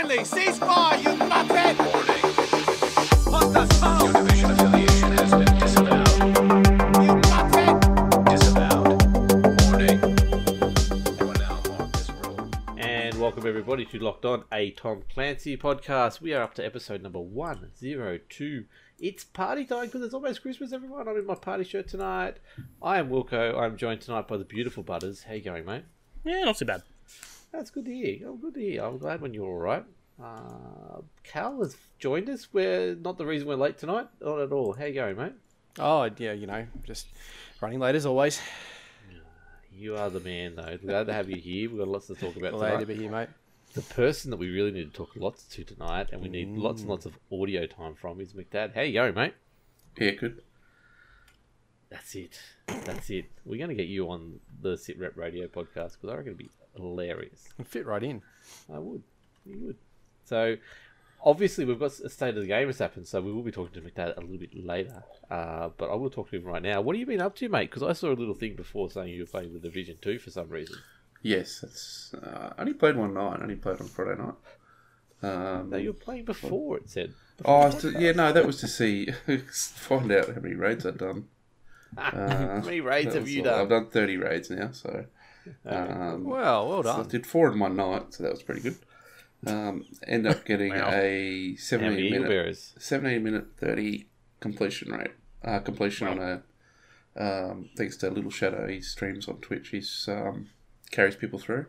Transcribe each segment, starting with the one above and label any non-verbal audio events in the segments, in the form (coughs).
Stanley, ceasefire, you nuthead! What the fuck? Your division affiliation has been disavowed. You nuthead! Disavowed. Warning. You are now on this roll. And welcome everybody to Locked On, a Tom Clancy podcast. We are up to episode number 102. It's party time because it's almost Christmas, everyone. I'm in my party shirt tonight. I am Wilco. I'm joined tonight by the beautiful Butters. How you going, mate? Yeah, not too bad. That's good to hear. Oh, good to hear. I'm glad when you're all right. Uh, Cal has joined us. We're not the reason we're late tonight. Not at all. How you going, mate? Oh, yeah, you know, just running late as always. You are the man, though. Glad to have you here. We've got lots to talk about today. Glad to be here, mate. The person that we really need to talk lots to tonight, and we need lots and lots of audio time from, is McDad. How you going, mate? Yeah, good. That's it. That's it. We're going to get you on the Sit Rep Radio podcast because I reckon it'd be hilarious. Can fit right in. I would. You would. So, obviously, we've got a state of the game has happened, so we will be talking to McDad a little bit later. Uh, but I will talk to him right now. What have you been up to, mate? Because I saw a little thing before saying you were playing the Division 2 for some reason. Yes, that's. Uh, I only played one night. I only played on Friday night. Um, No, you were playing before, it said. oh, to- yeah, no, that was to see (laughs) find out how many raids I'd done. (laughs) How many raids have you done? I've done thirty raids now, so. Um, Well, well so I did four in one night, so that was pretty good. Um, end up getting Wow. a seventeen Eagle minute, Bearers? seventeen minute thirty completion rate. Uh, completion on a. Um, thanks to Little Shadow, he streams on Twitch. He um, carries people through,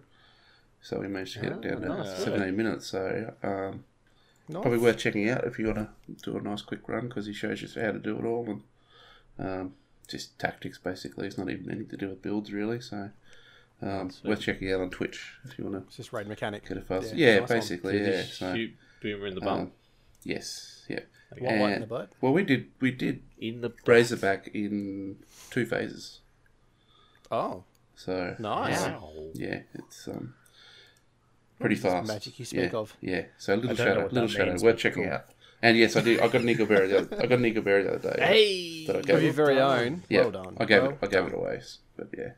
so we managed to get it down to nice. seventeen minutes. So um, Nice. probably worth checking out if you want to do a nice quick run because he shows you how to do it all and um, just tactics basically. It's not even anything to do with builds really. So um, worth checking out on Twitch if you want to It's just raid mechanic. get a fast. Yeah, Yeah, nice basically, Did yeah. So shoot Boomer in the bum? um, yes, yeah. What, what in the butt? Well, we did we did in the Razorback in two phases. Oh, So nice. Wow. yeah, it's um, pretty is fast. magic you speak yeah, of? Yeah, so little don't shadow, little that shadow, means, worth but checking cool. out. And yes, I did. I got an Eagle Bearer. The other, I got an Eagle Bearer the other day. Hey! That I Got gave, your very own. yeah, Well done. I gave well it. I gave it away. But yeah,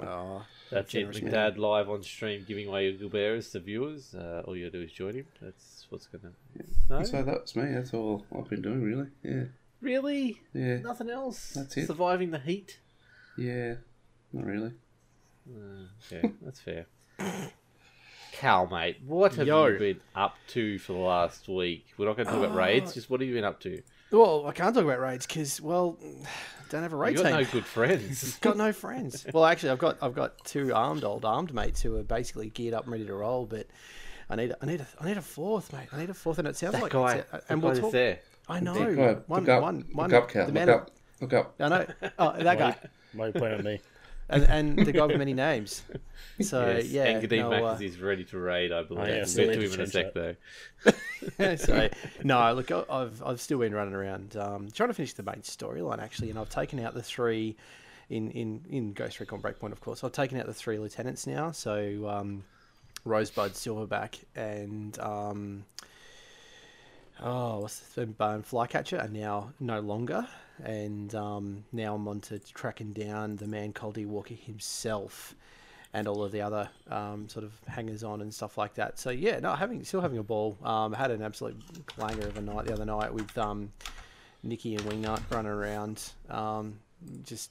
Oh, That's it. Generous man. McDad live on stream giving away Eagle Bearers to viewers. Uh, all you gotta do is join him. That's what's gonna. No, so that's me. That's all I've been doing really. Yeah, really, yeah, nothing else. That's it. Surviving the heat. yeah. Not really. Uh, okay, (laughs) that's fair. Cal, mate, what have Yo. you been up to for the last week? We're not going to talk about raids. Uh, Just what have you been up to? well, I can't talk about raids because, well, don't have a You raid got team. no good friends. (laughs) got no friends. Well, actually, I've got I've got two armed old armed mates who are basically geared up and ready to roll, but I need a, I need a, I need a fourth, mate. I need a fourth, and it sounds that like guy, it's, that and guy we'll talk. there. I know Look up, one, look up, one, look one. up, Cal. Look up, look up. I know. Oh, that guy, Why you playing on me? And, and the guy with many (laughs) names. So yes, yeah, and Kadeem no, Mackers uh, is ready to raid, I believe. Oh, yeah, we'll get to him in a sec, change though. (laughs) so (laughs) no, look, I- I've I've still been running around um, trying to finish the main storyline actually, and I've taken out the three in in in Ghost Recon Breakpoint, of course. I've taken out the three lieutenants now, so um, Rosebud, Silverback, and um, oh, what's the bone Flycatcher are now no longer, and um, now I'm on to tracking down the man Cole D. Walker himself and all of the other um, sort of hangers on and stuff like that. So yeah, no, having still having a ball. Um, had an absolute clanger of a night the other night with um, Nikki and Wingnut running around. Um, just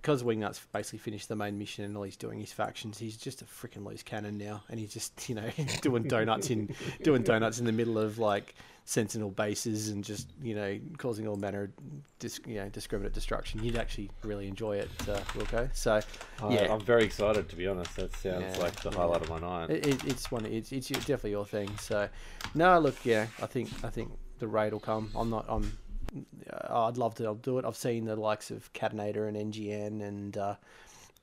because Wingnut's basically finished the main mission and all he's doing is factions. He's just a freaking loose cannon now, and he's just you know (laughs) doing donuts in doing donuts in the middle of like sentinel bases and just you know causing all manner of dis- you know discriminate destruction. You'd actually really enjoy it, uh, Wilco. So I- yeah, I'm very excited, to be honest. That sounds Yeah, like the yeah. highlight of my night. It, it, it's one. It's it's definitely your thing. So, no, look, yeah, I think I think the raid will come. I'm not. I'm. Uh, I'd love to. Do it. I've seen the likes of Catinator and NGN and uh,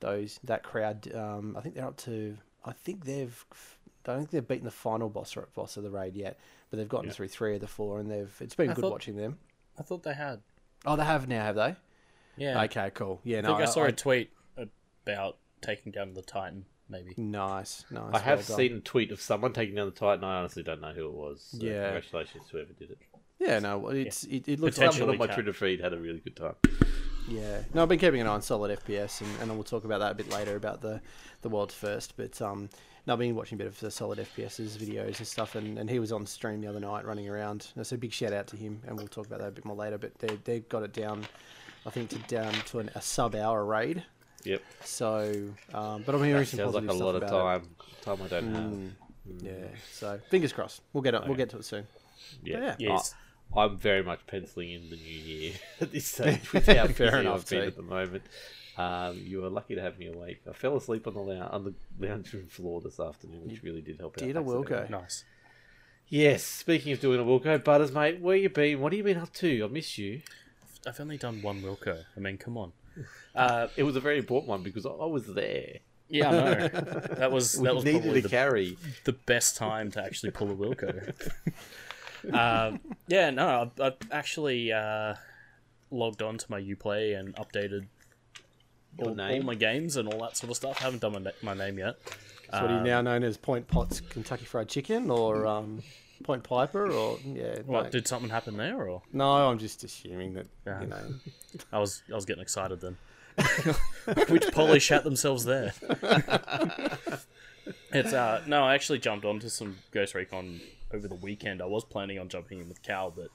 those that crowd. Um, I think they're up to. I think they've. I don't think they've beaten the final boss or boss of the raid yet, but they've gotten through three of the four, and they've. It's been I good thought- watching them. I thought they had. Oh, they have now, have they? Yeah. Okay, cool. Yeah, I no, think I saw a a tweet about taking down the Titan, maybe. Nice, nice. I have well seen a tweet of someone taking down the Titan. I honestly don't know who it was. So Yeah. Congratulations to whoever did it. Yeah, no, well, it's it, it looks Someone Potentially on my Twitter feed had a really good time. Yeah, no, I've been keeping an eye on solid FPS, and, and we'll talk about that a bit later about the the world's first. But um, no, I've been watching a bit of the solid FPS's videos and stuff, and, and he was on stream the other night running around. And so big shout out to him, and we'll talk about that a bit more later. But they they got it down, I think, to down to an, a sub hour raid. Yep. So, um, but I'm hearing That some sounds like a stuff lot of about it. time. Time I don't have. Mm, Yeah. So fingers crossed. We'll get it. We'll get to it soon. Yeah. yeah. Yes. I, am very much penciling in the new year (laughs) at this stage (laughs) with how Fair busy enough, I've been at the moment. Um, you were lucky to have me awake. I fell asleep on the lou- on the lounge room floor this afternoon, which really did help out. Did a Wilco. Nice. Yes. Speaking of doing a Wilco, Butters, mate, where you been? What have you been up to? I miss you. I've only done one Wilco. I mean, come on. (laughs) Uh, It was a very important one because I, I was there. yeah, I know. That was We that was needed probably a the, carry. the best time to actually pull a Wilco. Um, yeah, no, I've, I've actually uh, logged on to my Uplay and updated all, name? all my games and all that sort of stuff. I haven't done my, na- my name yet. So what are you Um, now known as Point Pot's Kentucky Fried Chicken or um, Point Piper or yeah? What no. did something happen there, or no, I'm just assuming that Yeah. you know. (laughs) I was I was getting excited then. (laughs) Which Polly shat themselves there. (laughs) it's uh no, I actually jumped onto some Ghost Recon over the weekend. I was planning on jumping in with Cal, but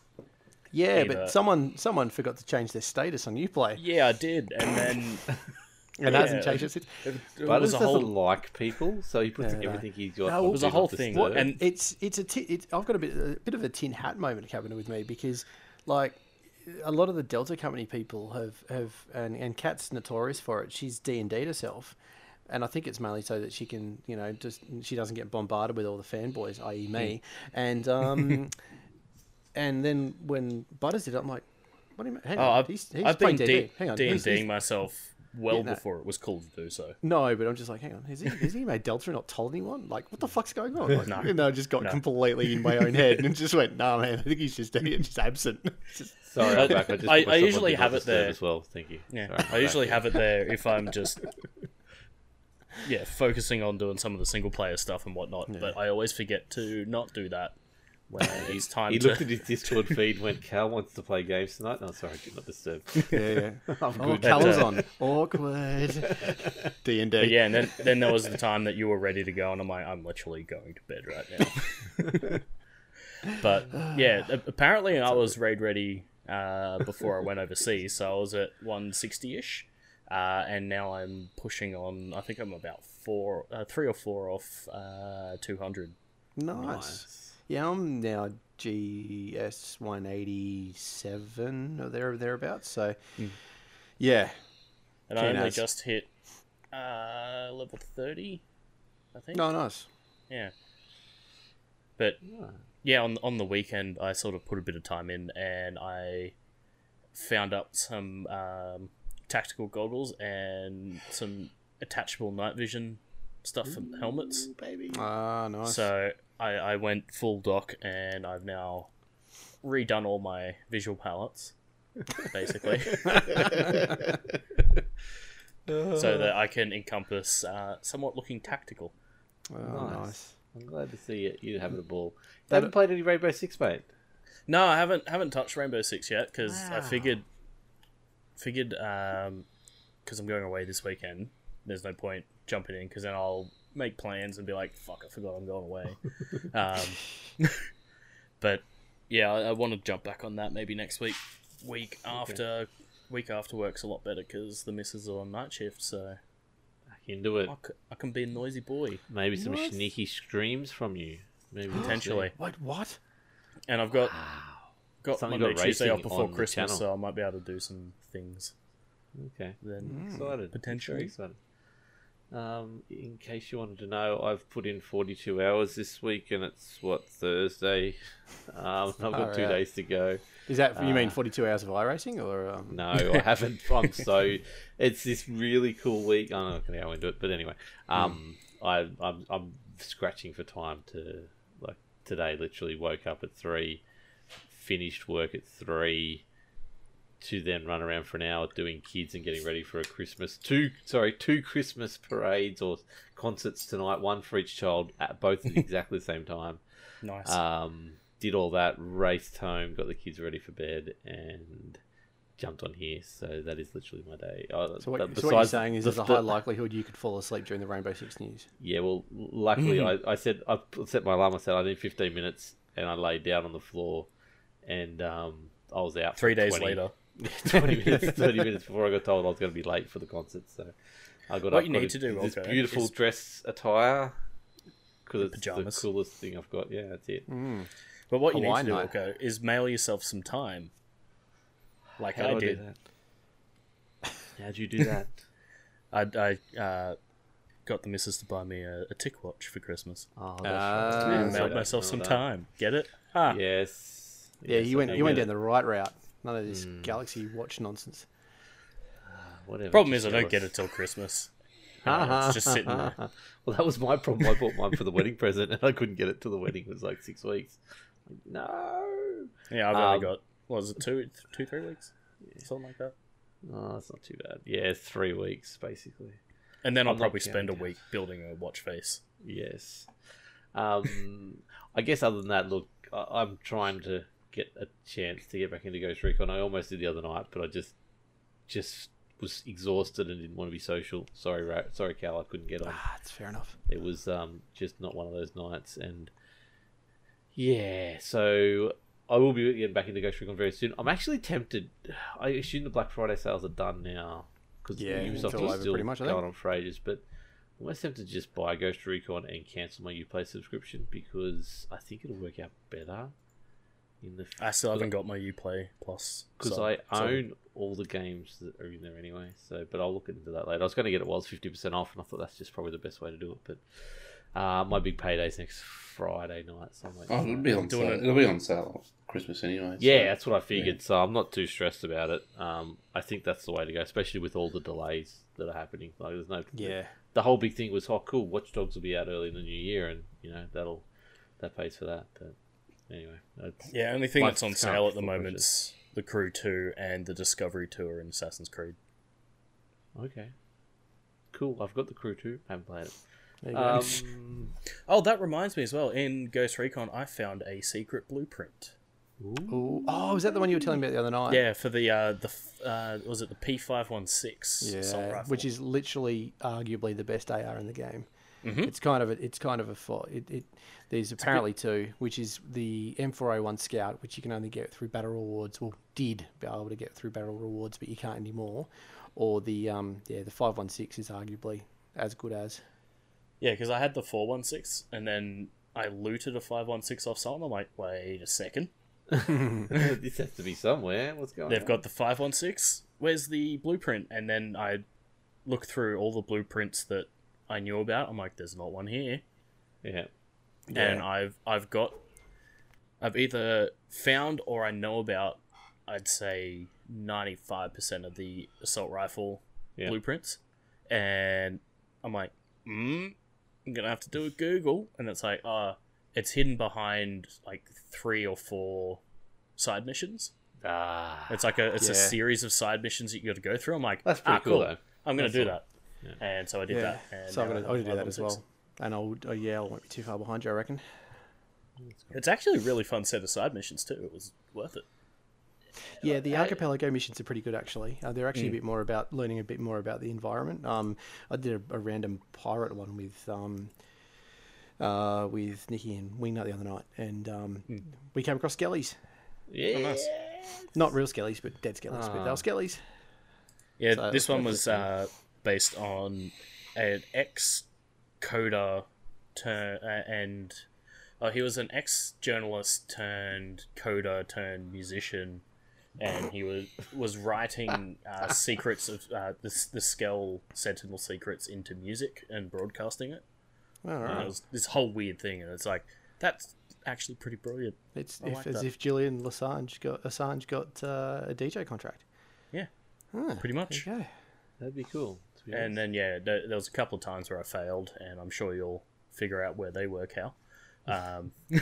Yeah, Either- but someone someone forgot to change their status on UPlay, yeah, I did, and then (laughs) and hasn't Yeah. changed it since. it, it was a doesn't whole like people, so he puts Yeah, no. everything he's got. No, it was a whole thing, Disturb. and It's it's a ti it's, I've got a bit a bit of a tin hat moment happening with me because like a lot of the Delta Company people have have and and Kat's notorious for it. She's D and D herself. And I think it's mainly so that she can, you know, just she doesn't get bombarded with all the fanboys, i.e., me. And um, (laughs) and then when Butters did it, I'm like, what do you mean? Hang Oh, on, I've, he's, he's I've been D&D. D Hang on, and he's- he's- Ding myself well Yeah, no. before it was cool to do so. no, but I'm just like, hang on, has he, has he made Delta and not told anyone? Like, what the fuck's going on? Like, (laughs) No. And I just got No. completely in my own head and just went, nah, man, I think he's just, he's just absent. (laughs) Just- Sorry, I- I'm back. I, just I- I usually have it there. as well. Thank you. Yeah, Sorry, I'm I usually back. have it there if I'm just yeah focusing on doing some of the single player stuff and whatnot. But I always forget to not do that when (laughs) it's time He to. looked at his (laughs) Discord feed and went, Cal wants to play games tonight. No, sorry, do not disturb. yeah, yeah. (laughs) I'm Oh, good. Callum's uh, on. Awkward. D and D. yeah, and then then there was the time that you were ready to go, and I'm like, I'm literally going to bed right now. but yeah, (sighs) apparently I was raid ready uh, before I went overseas, so I was at 160 ish, uh, and now I'm pushing on. I think I'm about four, uh, three or four off uh, 200. Nice. Yeah, I'm now GS 187 or there thereabouts. So, yeah, and I Very only nice. just hit uh, level 30, I think. no, nice. Yeah. But yeah, on on the weekend I sort of put a bit of time in and I found up some um, tactical goggles and some attachable night vision stuff for helmets. baby. Ah, nice. So I, I went full dock and I've now redone all my visual palettes, (laughs) basically. (laughs) so that I can encompass uh, somewhat looking tactical. Oh, Nice. nice. I'm glad to see it. You having a ball. You haven't played any Rainbow Six, mate. No, I haven't haven't touched Rainbow Six yet because I figured figured um because I'm going away this weekend. There's no point jumping in because then I'll make plans and be like, "Fuck, I forgot I'm going away." (laughs) um, (laughs) but yeah, I, I want to jump back on that maybe next week. Week after week after work's a lot better because the missus are on night shift, so Back into it. I, c- I can be a noisy boy. Maybe some What? sneaky screams from you. Maybe (gasps) Potentially. Wait, what? And I've got. Wow. Got Something Monday got Tuesday off before Christmas, so I might be able to do some things Okay. then. Excited. potentially. Excited. Um, in case you wanted to know, I've put in 42 hours this week, and it's what Thursday. (laughs) Um, I've got Far two out. days to go. Is that you mean Uh, 42 hours of iRacing or? Um... No, I (laughs) haven't. I'm so. It's this really cool week. I'm not going to go into it, but anyway, um, I, I'm I'm scratching for time to like today. Literally woke up at three, finished work at three, to then run around for an hour doing kids and getting ready for a Christmas two sorry two Christmas parades or concerts tonight, one for each child at both at (laughs) exactly the same time. Nice. Um, did all that, raced home, got the kids ready for bed, and jumped on here. So that is literally my day. Oh, So what, but so what you're saying is the- there's a high likelihood you could fall asleep during the Rainbow Six News. Yeah, well, luckily (laughs) I, I said I set my alarm. I said I need 15 minutes, and I laid down on the floor, and um, I was out for Three days 20 later. (laughs) 20 (laughs) minutes, 30 minutes before I got told I was going to be late for the concert. So I got What up, you got need to do, this Wilco, beautiful is- dress attire because it's Pajamas. the coolest thing I've got. Yeah, that's it. But what you Hawaii need to do, night. Wilco, is mail yourself some time. Like How I do did. do that? How'd you do (laughs) that? I, I uh, got the missus to buy me a, a TicWatch for Christmas. Oh, that's Yeah, and that's mailed myself some done. time. Get it? Ah, Yes. Yeah, Yes, you went I you went down it. the right route. None of this Galaxy Watch nonsense. Whatever. Problem just is, I don't jealous. get it till Christmas. (laughs) Uh-huh. it's just sitting there. (laughs) well, that was my problem. I bought mine for the wedding present, and I couldn't get it till the wedding. It was like six weeks. No. Yeah, I've Um, only got what was it two, two, three weeks, something like that. Oh, that's not too bad. Yeah, three weeks basically. And then I'll I'm probably spend a counting. week building a watch face. Yes. Um, I guess other than that, look, I- I'm trying to get a chance to get back into Ghost Recon. I almost did the other night, but I just just was exhausted and didn't want to be social. Sorry, Ra- sorry, Cal, I couldn't get on. Ah, it's fair enough. It was um, just not one of those nights, and yeah, so I will be getting back into Ghost Recon very soon. I'm actually tempted. I assume the Black Friday sales are done now because Yeah, Ubisoft is still pretty much, going on for ages. But I'm almost tempted to just buy Ghost Recon and cancel my UPlay subscription because I think it'll work out better in the I still haven't got my UPlay Plus because so- I so- own all the games that are in there anyway. So, but I'll look into that later. I was going to get it while it's fifty percent off, and I thought that's just probably the best way to do it. But uh, my big payday's next Friday night, so I'm like, Oh, it'll be on Doing sale. it- It'll be on sale Christmas anyway. so- yeah, that's what I figured. So I'm not too stressed about it. Um, I think that's the way to go, especially with all the delays that are happening. Like, there's no Yeah. The whole big thing was, oh, cool, Watch Dogs will be out early in the new year, and you know that'll that pays for that. But anyway, that's, Yeah, only thing that's on sale at the moment is the Crew Two and the Discovery Tour in Assassin's Creed. okay, cool. I've got the crew too. Haven't played it. There you go. Um, (laughs) Oh, that reminds me as well. In Ghost Recon, I found a secret blueprint. Ooh. Oh, was that the one you were telling me about the other night? Yeah, for the uh, the uh, was it the P five one six Yeah, which is literally arguably the best AR in the game. Mhm. It's kind of a, it's kind of a fo- it, it There's apparently two, which is the M4A1 Scout, which you can only get through battle rewards. Well, did be able to get through battle rewards, but you can't anymore. Or the um yeah the 516 is arguably as good as. Yeah, because I had the 416 and then I looted a 516 off someone. I'm like, wait a second. (laughs) (laughs) this has to be somewhere. What's going They've on? got the 516. Where's the blueprint? And then I look through all the blueprints that I knew about. I'm like, there's not one here. yeah. And I've I've got I've either found or I know about I'd say 95% of the assault rifle Yeah. blueprints. And I'm like, hmm, I'm going to have to do a Google. And it's like, uh, it's hidden behind like three or four side missions. Ah, It's like a it's a series of side missions that you got to go through. I'm like, That's pretty ah, cool, though. I'm going That's to do all. that. And so I did yeah. that. And so I'm now gonna I I'll have do that as 516. well. And I'll oh, yeah I won't be too far behind you I reckon. It's actually a really fun set of side missions too. It was worth it. Yeah, the archipelago missions are pretty good actually. Uh, they're actually a bit more about learning a bit more about the environment. Um, I did a, a random pirate one with um, uh, with Nikki and Wingnut the other night, and um, we came across skellies. yeah. nice. Not real skellies, but dead skellies. But they Ah. were skellies. Yeah, So this one was uh, based on an ex coder turn uh, and uh, he was an ex journalist turned coder turned musician, and he was was writing uh, (laughs) secrets of uh, the the Skell Sentinel secrets into music and broadcasting it. All And it was this whole weird thing, and it's like that's actually pretty brilliant. It's if, like as that. if Julian Assange got Assange got uh, a DJ contract. Yeah, Ah, pretty much. There. That'd be cool. To And then yeah, there, there was a couple of times where I failed, and I'm sure you'll figure out where they were, how. Um, (laughs)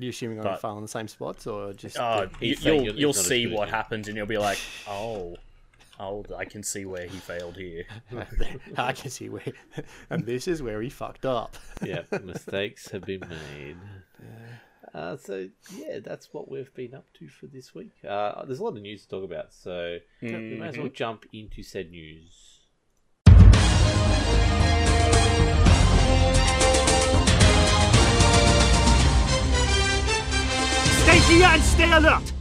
You assuming I'm But- failing the same spots or just? uh, you, He's saying you'll you're- you'll he's not as see good what as happens, and you'll be like, (laughs) oh, oh, I can see where he failed here. (laughs) I can see where, and this is where he fucked up. yeah, mistakes have been made. Uh, so yeah, that's what we've been up to for this week. Uh, there's a lot of news to talk about, so we may as well jump into said news. Stay here and stay alert!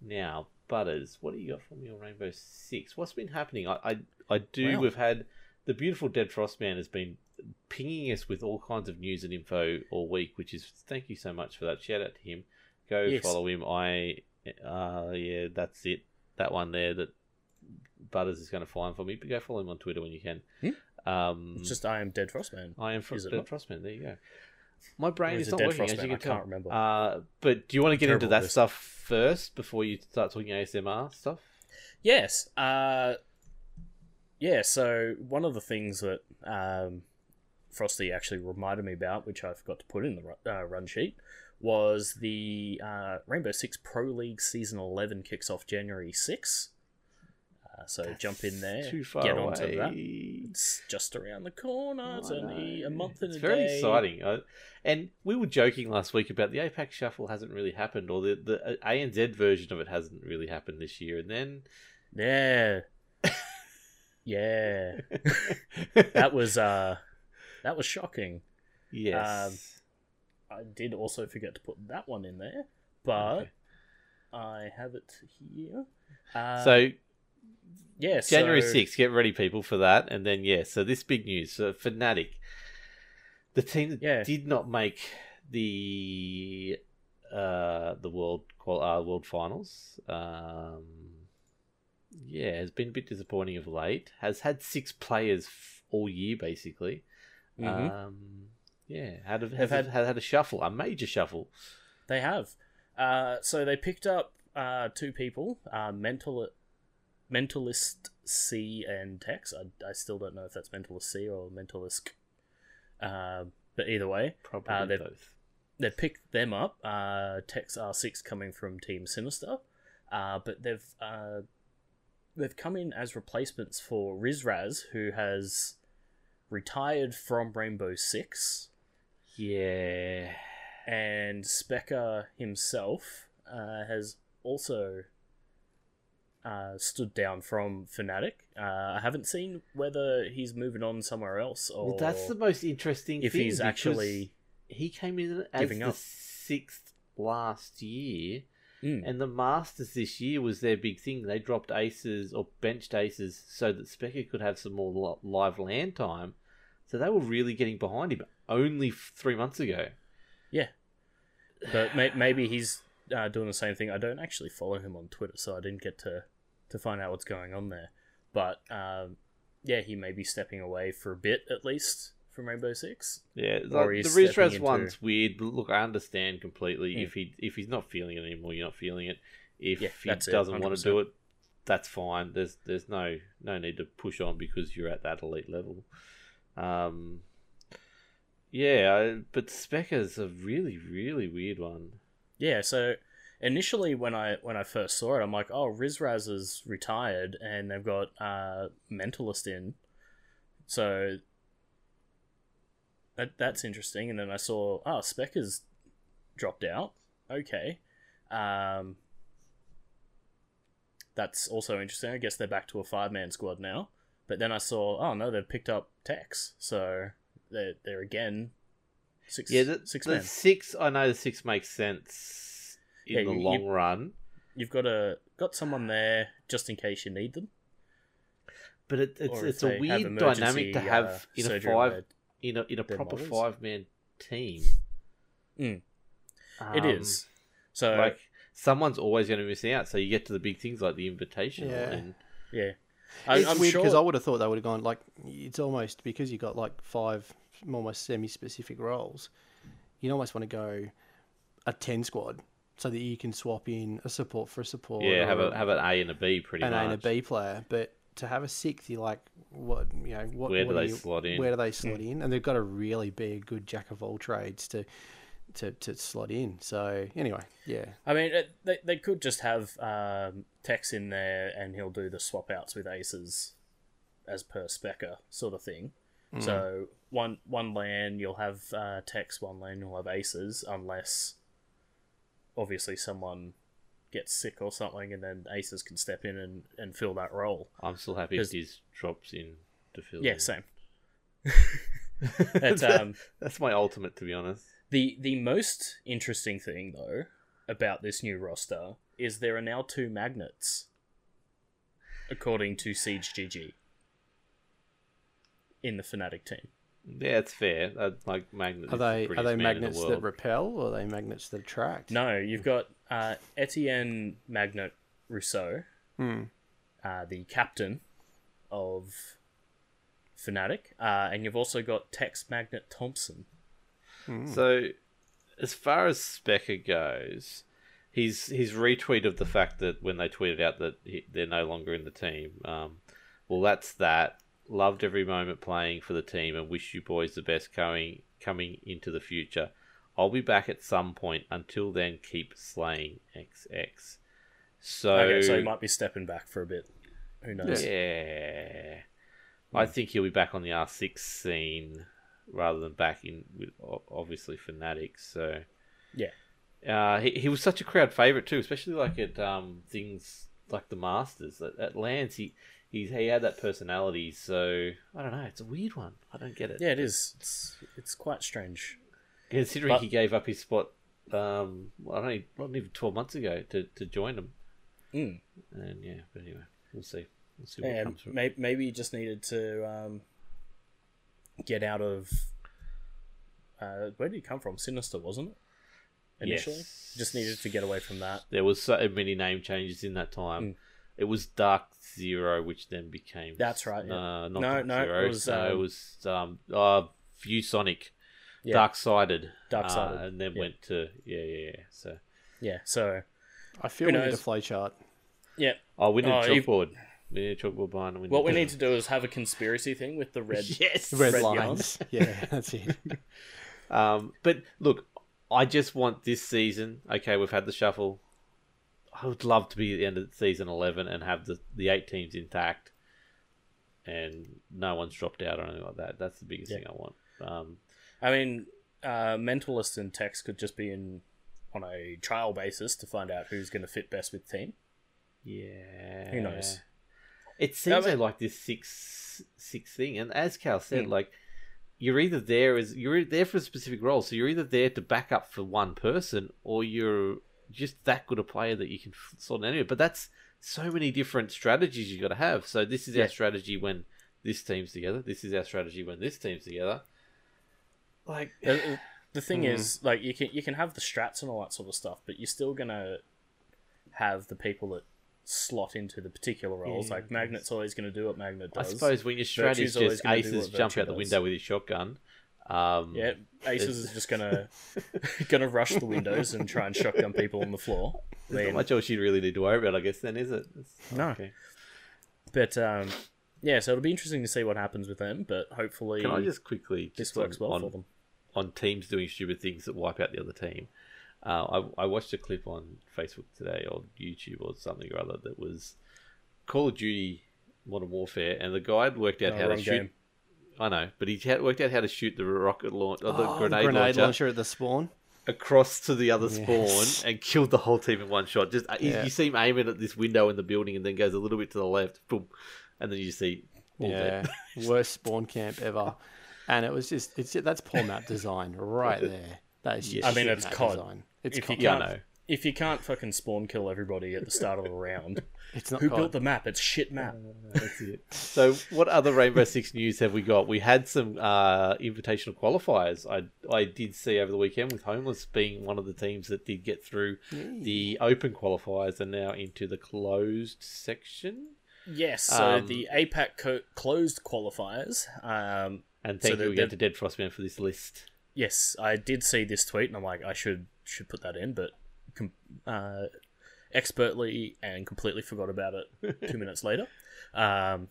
Now, Butters, what do you got for me on Rainbow Six? What's been happening? I I, I do. We've had the beautiful Dead Frost Man has been pinging us with all kinds of news and info all week, which is thank you so much for that. Shout out to him. Go Yes. follow him. I uh yeah, that's it. That one there that Butters is going to find for me. But go follow him on Twitter when you can. Um, It's just I am Dead Frostman. I am from Is Dead not? Frostman. There you go. My brain is is not Dead working as you can I tell. can't remember. Uh, but do you want to get into that with- stuff first before you start talking ASMR stuff? Yes. Uh, yeah. So one of the things that um, Frosty actually reminded me about, which I forgot to put in the ru- uh, run sheet, was the uh, Rainbow Six Pro League Season Eleven kicks off January sixth. Uh, so jump in there, Too far get away. onto that. It's just around the corner. It's I only a month and It's a very day. exciting. Uh, and we were joking last week about the APAC shuffle hasn't really happened, or the, the uh, ANZ version of it hasn't really happened this year. And then Yeah. (laughs) yeah. (laughs) that was uh that was shocking. yes, I did also forget to put that one in there, but Okay. I have it here. Uh, so yeah, January so- 6th, get ready, people, for that. And then, yeah, so this big news. So, Fnatic, the team that Yeah. did not make the uh, the world qual- uh, world finals, um, yeah, has been a bit disappointing of late. Has had six players f- all year, basically. Mhm. Um, yeah, had a, had- had, had a shuffle, a major shuffle. They have. Uh, so they picked up uh, two people, uh, mental, mentalist C and Tex. I, I still don't know if that's mentalist C or mentalist. Uh, but either way, Probably Uh, they've- both. they picked them up. Uh, Tex R6 coming from Team Sinister, uh, but they've uh, they've come in as replacements for Rizraz, who has retired from Rainbow Six, Yeah. and Specker himself uh, has also uh, stood down from Fnatic. Uh, I haven't seen whether he's moving on somewhere else or Well, that's the most interesting if he's actually he came in as the up. sixth last year, Mm. and the Masters this year was their big thing. They dropped aces or benched aces so that Specker could have some more live land time. So they were really getting behind him only three months ago. Yeah, but maybe he's uh, doing the same thing. I don't actually follow him on Twitter, so I didn't get to to find out what's going on there. But um, yeah, he may be stepping away for a bit at least from Rainbow Six. Yeah, like, the stepping into- one's weird. But look, I understand completely. Mm. If he if he's not feeling it anymore, you're not feeling it. If Yeah, he doesn't want to do it, that's fine. There's there's no no need to push on because you're at that elite level. Um, yeah, but Specker's a really really weird one. Yeah, so initially when I when I first saw it, I'm like, oh, Rizraz is retired, and they've got uh, Mentalist in, so that that's interesting. And then I saw, oh, Specker's dropped out. Okay, um, that's also interesting. I guess they're back to a five man squad now. But then I saw, oh no, they've picked up Tex, so they're they're again six Yeah, the, six the men. six. I know the six makes sense in Yeah, the you- long you- run, You've got a got someone there just in case you need them. but it, it's or it's a weird dynamic to have uh, in a five where- in a in a proper five man team. Mm. Um, It is. So like someone's always going to miss out. So you get to the big things like the invitation. Yeah. And, yeah, I, it's I'm weird sure. because I would have thought they would have gone like it's almost because you got like five almost semi-specific roles. You almost want to go a ten squad so that you can swap in a support for a support. yeah, have a have an A and a B pretty an much. A and a B player, but to have a sixth, you're like, what you know, what, Where do what they you- slot in? Where do they slot in? And they've got to really be a good jack of all trades to to, to slot in. So anyway, yeah, I mean, it, they they could just have um, Tex in there, and he'll do the swap outs with aces, as per Specker sort of thing. So one one lane you'll have uh, Tex, one lane you'll have aces, unless obviously someone gets sick or something, and then Aces can step in and, and fill that role. I'm still happy if Diz drops in to fill. Yeah, in. same. (laughs) It's, um, That's my ultimate, to be honest. the the most interesting thing though about this new roster is there are now two magnets, according to Siege GG, in the Fnatic team. Yeah, it's fair. Uh, like magnets. Are is the they are they man in the magnets that repel or are they magnets that attract? No, you've got uh, Etienne Magnet Rousseau, Hmm. uh, the captain of Fnatic, uh, and you've also got Tex Magnet Thompson. So, as far as Specker goes, his his retweet of the fact that when they tweeted out that he, they're no longer in the team, um, well, that's that. Loved every moment playing for the team and wish you boys the best coming coming into the future. I'll be back at some point. Until then, keep slaying XX. So, Okay, so he might be stepping back for a bit. Who knows? yeah. I think he'll be back on the R6 scene rather than back in with obviously Fnatics. So Yeah. uh, he, he was such a crowd favorite too, especially like at um, things like the Masters at, at Lands. He he's, he had that personality. So I don't know. It's a weird one. I don't get it. Yeah, it is. It's it's quite strange. Considering But- he gave up his spot, um, I don't know, not even twelve months ago to, to join them. Mm. And yeah, but anyway, we'll see. We'll see what And comes from. may, maybe he just needed to um, get out of. Uh, where did he come from? Sinister, wasn't it? Initially, Yes. just needed to get away from that. There was so many name changes in that time. Mm. It was Dark Zero, which then became That's right, yeah. Uh, not No, Dark no, it was, so it um, was um, uh, ViewSonic, Yeah. Dark Sided, Dark-sided, and then yeah. went to yeah, yeah, yeah. So Yeah. So I feel Who we need a knows? flowchart. yeah, oh, we need Oh, a if- chalkboard. We need a chalkboard behind. and what we to- need to do is have a conspiracy thing with the red. (laughs) yes, Red, Red lines. (laughs) yeah, that's it. Um, but look, I just want this season. Okay, we've had the shuffle. I would love to be at the end of season eleven and have the the eight teams intact, and no one's dropped out or anything like that. That's the biggest Yeah. thing I want. Um, I mean, uh, mentalist and text could just be in on a trial basis to find out who's going to fit best with team. yeah, Who knows? It seems mean- like this six six thing, and as Cal said, Hmm. like you're either there as you're there for a specific role, so you're either there to back up for one person, or you're just that good a player that you can sort of anyway. But that's so many different strategies you got to have. So this is Yeah. our strategy when this team's together. This is our strategy when this team's together. Like The, the thing (sighs) hmm. is, like you can you can have the strats and all that sort of stuff, but you're still gonna have the people that slot into the particular roles. Yeah, like Magnet's always gonna do what Magnet does. I suppose when your strategy is Virtue's just aces jump out the does. window with his shotgun. Um, Yeah, Aces is just gonna (laughs) gonna rush the windows and try and shotgun (laughs) people on the floor. I There's mean, not much else you really need to worry about, I guess. Then is it? It's- No. Okay. But um, yeah, so it'll be interesting to see what happens with them. But hopefully, Can I just quickly this just works on, well on, for them. on teams doing stupid things that wipe out the other team? Uh, I, I watched a clip on Facebook today or YouTube or something or other that was Call of Duty Modern Warfare, and the guy had worked out Oh, how to shoot. game. I know, but he had worked out how to shoot the rocket launch or the Oh, grenade, grenade launcher, launcher at the spawn. across to the other Yes. spawn and killed the whole team in one shot. Just uh, you- Yeah. you see him aiming at this window in the building and then goes a little bit to the left, boom, and then you see all Yeah, (laughs) (laughs) worst spawn camp ever. And it was just it's that's poor map design right there. That is just I mean, it's map COD. design. It's If you COD. Yeah, I can't, know. if you can't fucking spawn kill everybody at the start of a round, It's not who COD. built the map? It's shit map. That's it. (laughs) So, what other Rainbow Six news have we got? We had some uh, invitational qualifiers. I I did see over the weekend with Homeless being one of the teams that did get through the open qualifiers and now into the closed section. Yes, so Um, the APAC co- closed qualifiers. Um, And thank the- you again the- to Dead Frostman for this list. yes, I did see this tweet, and I'm like, I should should put that in, but com- uh, expertly and completely forgot about it (laughs) two minutes later. Um,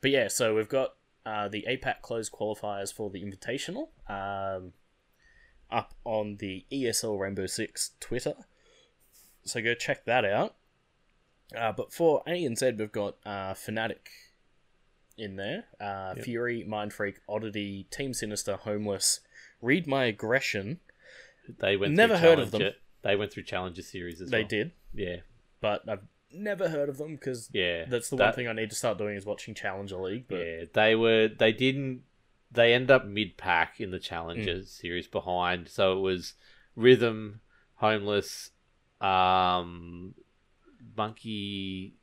but yeah, so we've got uh, the APAC closed qualifiers for the Invitational um, up on the ESL Rainbow Six Twitter. So go check that out. Uh, but for A and Z, we've got uh, Fnatic in there. Uh, Fury, Mind Freak, Oddity, Team Sinister, Homeless, Read My Aggression. They went Never heard of them. Challenger. They went through Challenger Series as They well. They did, Yeah, but I've never heard of them because yeah. that's the one thing I need to start doing is watching Challenger League. But Yeah, they were. They didn't. They end up mid pack in the Mm. Challenger series behind. So it was Rhythm, Homeless, um, Monkey,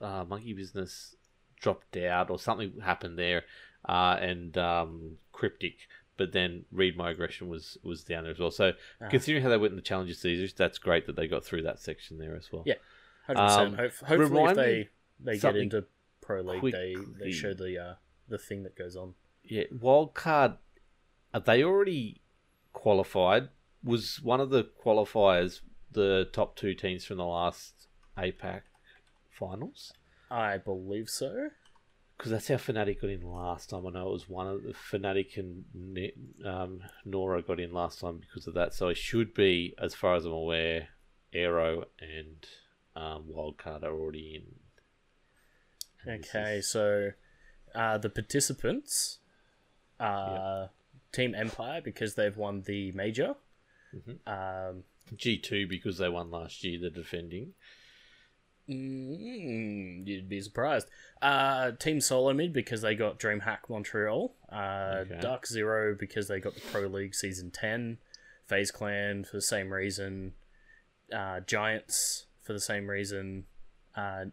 uh, Monkey Business dropped out or something happened there, uh, and um, Cryptic. But then Read My Aggression was was down there as well. So Ah. considering how they went in the challenges series, that's great that they got through that section there as well. Yeah. hundred Um, percent. Hopefully, if they they get into pro league, they quickly. they show the uh, the thing that goes on. Yeah, wildcard. Are they already qualified? Was one of the qualifiers the top two teams from the last APAC finals? I believe so. Because that's how Fnatic got in last time. I know it was one of the Fnatic and um, Nora got in last time because of that. So it should be, as far as I'm aware, Aero and um, Wildcard are already in. And Okay, is- so uh, the participants are Team Empire because they've won the major. Mhm. Um, G2 because they won last year, the defending. Mm, you'd be surprised. Uh, Team Solo Mid because they got DreamHack Montreal. Uh, Okay. Dark Zero because they got the Pro League Season 10. FaZe Clan for the same reason. Uh, Giants for the same reason. Uh,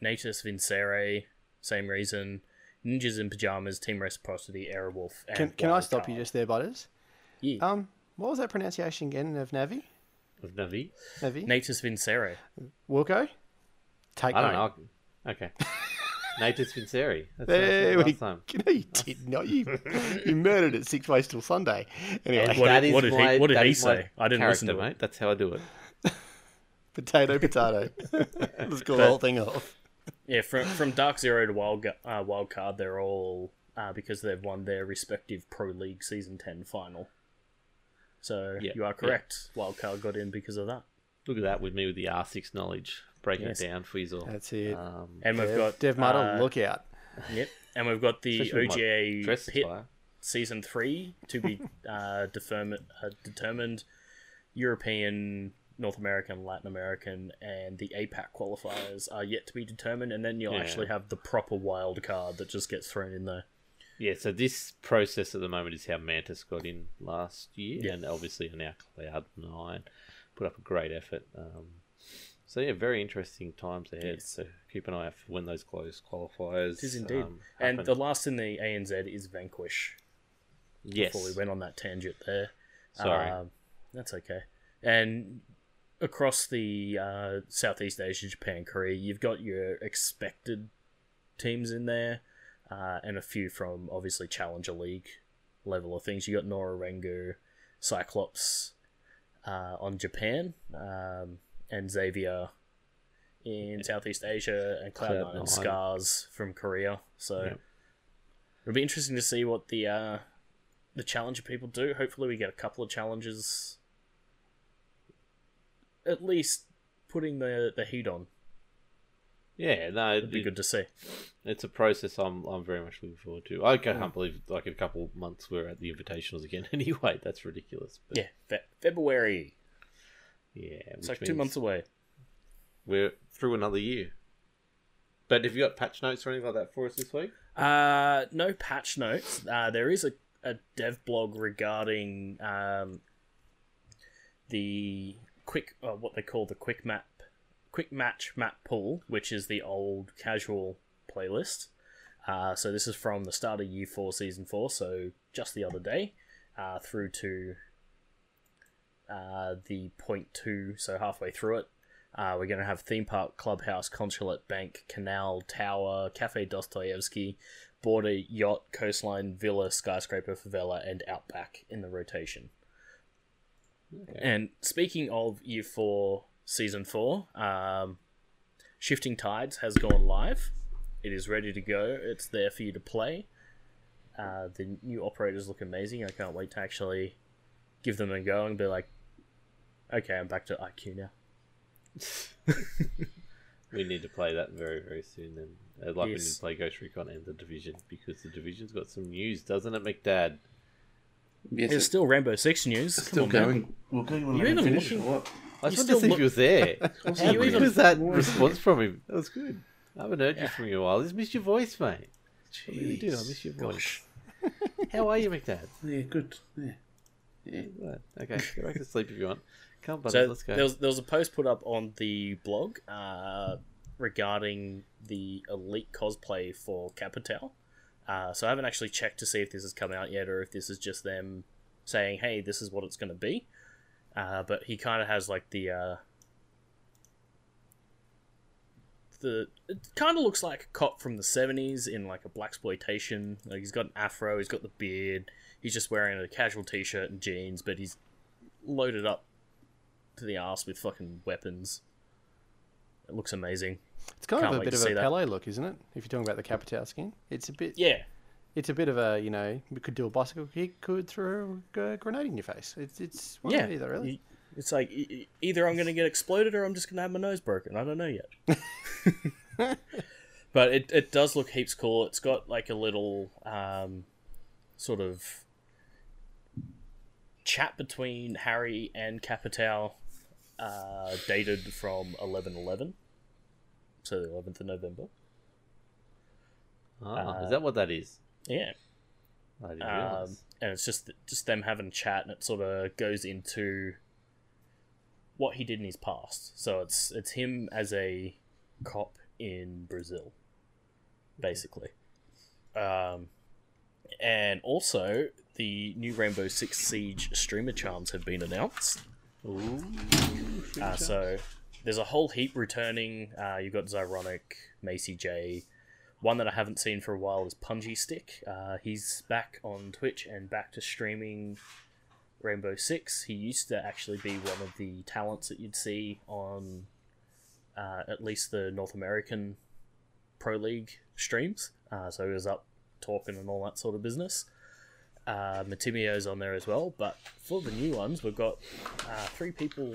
Natus Vincere, same reason. Ninjas in Pajamas, Team Reciprocity, Aerowolf, and Can, can I stop you just there, Butters? Yeah. Um, what was that pronunciation again of Navi? Of Navi. Navi? Natus Vincere. Wilco? Take I don't note. know. Okay. (laughs) Natus Vincere. That's There I we said last time. No, you did not. You, (laughs) you murdered it six ways till Sunday. Anyway, What That did- is what did he- what did that he is say? I didn't listen to it. mate. That's how I do it. (laughs) potato, potato. Let's call the whole thing off. Yeah, from from Dark Zero to Wild Gu- uh, Wild Card, they're all uh, because they've won their respective Pro League Season Ten final. So Yeah, you are yeah. correct. Wild Card got in because of that, Look at that with me with the R6 knowledge. Breaking Yes. it down for you all. That's it. Um, and we've Dev, got Dev Muddle, uh, look out. Yep, and we've got the especially with my OGA dress Pit. Season Three to be (laughs) uh, determined, uh, determined. European, North American, Latin American, and the APAC qualifiers are yet to be determined, and then you'll Yeah. actually have the proper wild card that just gets thrown in there. Yeah, so this process at the moment is how Mantis got in last year, Yeah. and obviously are now Cloud Nine put up a great effort. Um, so yeah, very interesting times ahead. Yes. So keep an eye out for when those close qualifiers. It is indeed. um, and the last in the ANZ is Vanquish. yes, Before we went on that tangent there. Sorry. Um, that's okay. And across the uh, Southeast Asia, Japan, Korea, you've got your expected teams in there, uh, and a few from obviously Challenger League level of things. You got Nora-Rengo, Cyclops uh, on Japan, um, and Xavier in Southeast Asia, and Cloud9 and Cloud9. Scars from Korea. So Yep. it'll be interesting to see what the uh, the challenger people do. Hopefully, we get a couple of challenges, at least putting the the heat on. yeah, no, It'd be it- good to see. It's a process I'm I'm very much looking forward to. I can't believe like in a couple months we're at the invitationals again. (laughs) Anyway, that's ridiculous. But Yeah, Fe- February. Yeah, It's which like two months away. We're through another year. But have you got patch notes or anything like that for us this week? Uh, no patch notes. Uh, there is a, a dev blog regarding um, the quick, uh, what they call the quick map, quick match map pool, which is the old casual playlist. Uh, so this is from the start of year four, season four, so just the other day, uh, through to uh, the point two, so halfway through it. Uh, we're going to have theme park, clubhouse, consulate, bank, canal, tower, cafe Dostoevsky, border, yacht, coastline, villa, skyscraper, favela, and outback in the rotation. And speaking of year four, season four, um, Shifting Tides has gone live. It is ready to go. It's there for you to play. Uh, the new operators look amazing. I can't wait to actually give them a go and be like, okay, I'm back to IQ now. (laughs) We need to play that very, very soon. Then, Uh, like we need Yes. to play Ghost Recon and the Division because the Division's got some news, doesn't it, McDad? Yes, It's it's still Rainbow Six news. It's still on, going. We're going You to even finish looking- or what? I you just wanted still to see if you was there. (laughs) How How you even- was that response from him? That was good. I haven't heard you from you in a while. I just missed your voice, mate. I really do. I miss your voice. How are you, McDad? Yeah, good. Yeah. Yeah. Right. Okay, go back to sleep if you want. Come, buddy, So let's go. there was there was a post put up on the blog uh, regarding the elite cosplay for Capital. Uh, so I haven't actually checked to see if this has come out yet or if this is just them saying, "Hey, this is what it's going to be." Uh, but he kind of has like the uh, the it kind of looks like a cop from the seventies in like a black exploitation. Like he's got an afro, he's got the beard, he's just wearing a casual t-shirt and jeans, but he's loaded up to the ass with fucking weapons. It looks amazing. It's kind Can't of a bit of a. Pele look, isn't it? If you're talking about the Capitao skin, it's a bit. Yeah, It's a bit of a you know we could do a bicycle kick, could throw a grenade in your face. It's it's one yeah. either really. It's like either I'm going to get exploded or I'm just going to have my nose broken. I don't know yet. (laughs) but it, it does look heaps cool. It's got like a little um, sort of chat between Harry and Capitao, uh, dated from eleven eleven, so the eleventh of November. Ah, uh, is that what that is? Yeah. I didn't um, and it's just just them having a chat, and it sort of goes into what he did in his past. So it's it's him as a cop in Brazil, basically, um, and also the new Rainbow Six Siege streamer charms have been announced. Ooh, Uh, so there's a whole heap returning. Uh, you've got Zyronic, Macie Jay. One that I haven't seen for a while is Punji Stick. Uh, he's back on Twitch and back to streaming Rainbow Six. He used to actually be one of the talents that you'd see on uh, at least the North American Pro League streams. Uh, so he was up talking and all that sort of business. Uh, Matimio's on there as well, but for the new ones, we've got uh, three people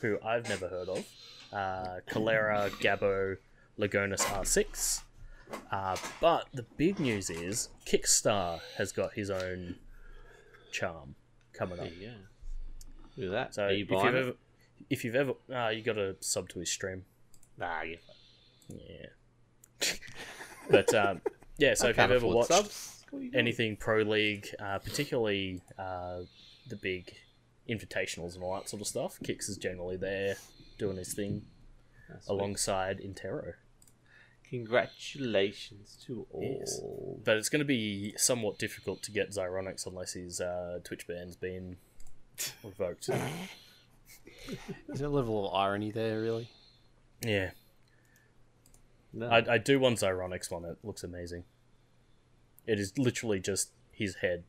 who I've never heard of uh, Calera, Gabo, Lagonis R6. Uh, but the big news is KiXSTAr has got his own charm coming up. Yeah. Look at that. So Are you if you've it? ever, if you've ever, uh, you got to sub to his stream. Nah, yeah. Yeah. (laughs) but um, yeah, so if you've ever watched subs. What are you doing? anything pro league, uh, particularly uh, the big invitationals and all that sort of stuff, Kix is generally there doing his thing That's sweet. alongside Interro. Congratulations to all. Yes. But it's going to be somewhat difficult to get Zyronix unless his uh, Twitch ban's been revoked. (laughs) There's a level of irony there, really. yeah, No. I, I do want Zyronix one. It looks amazing. It is literally just his head,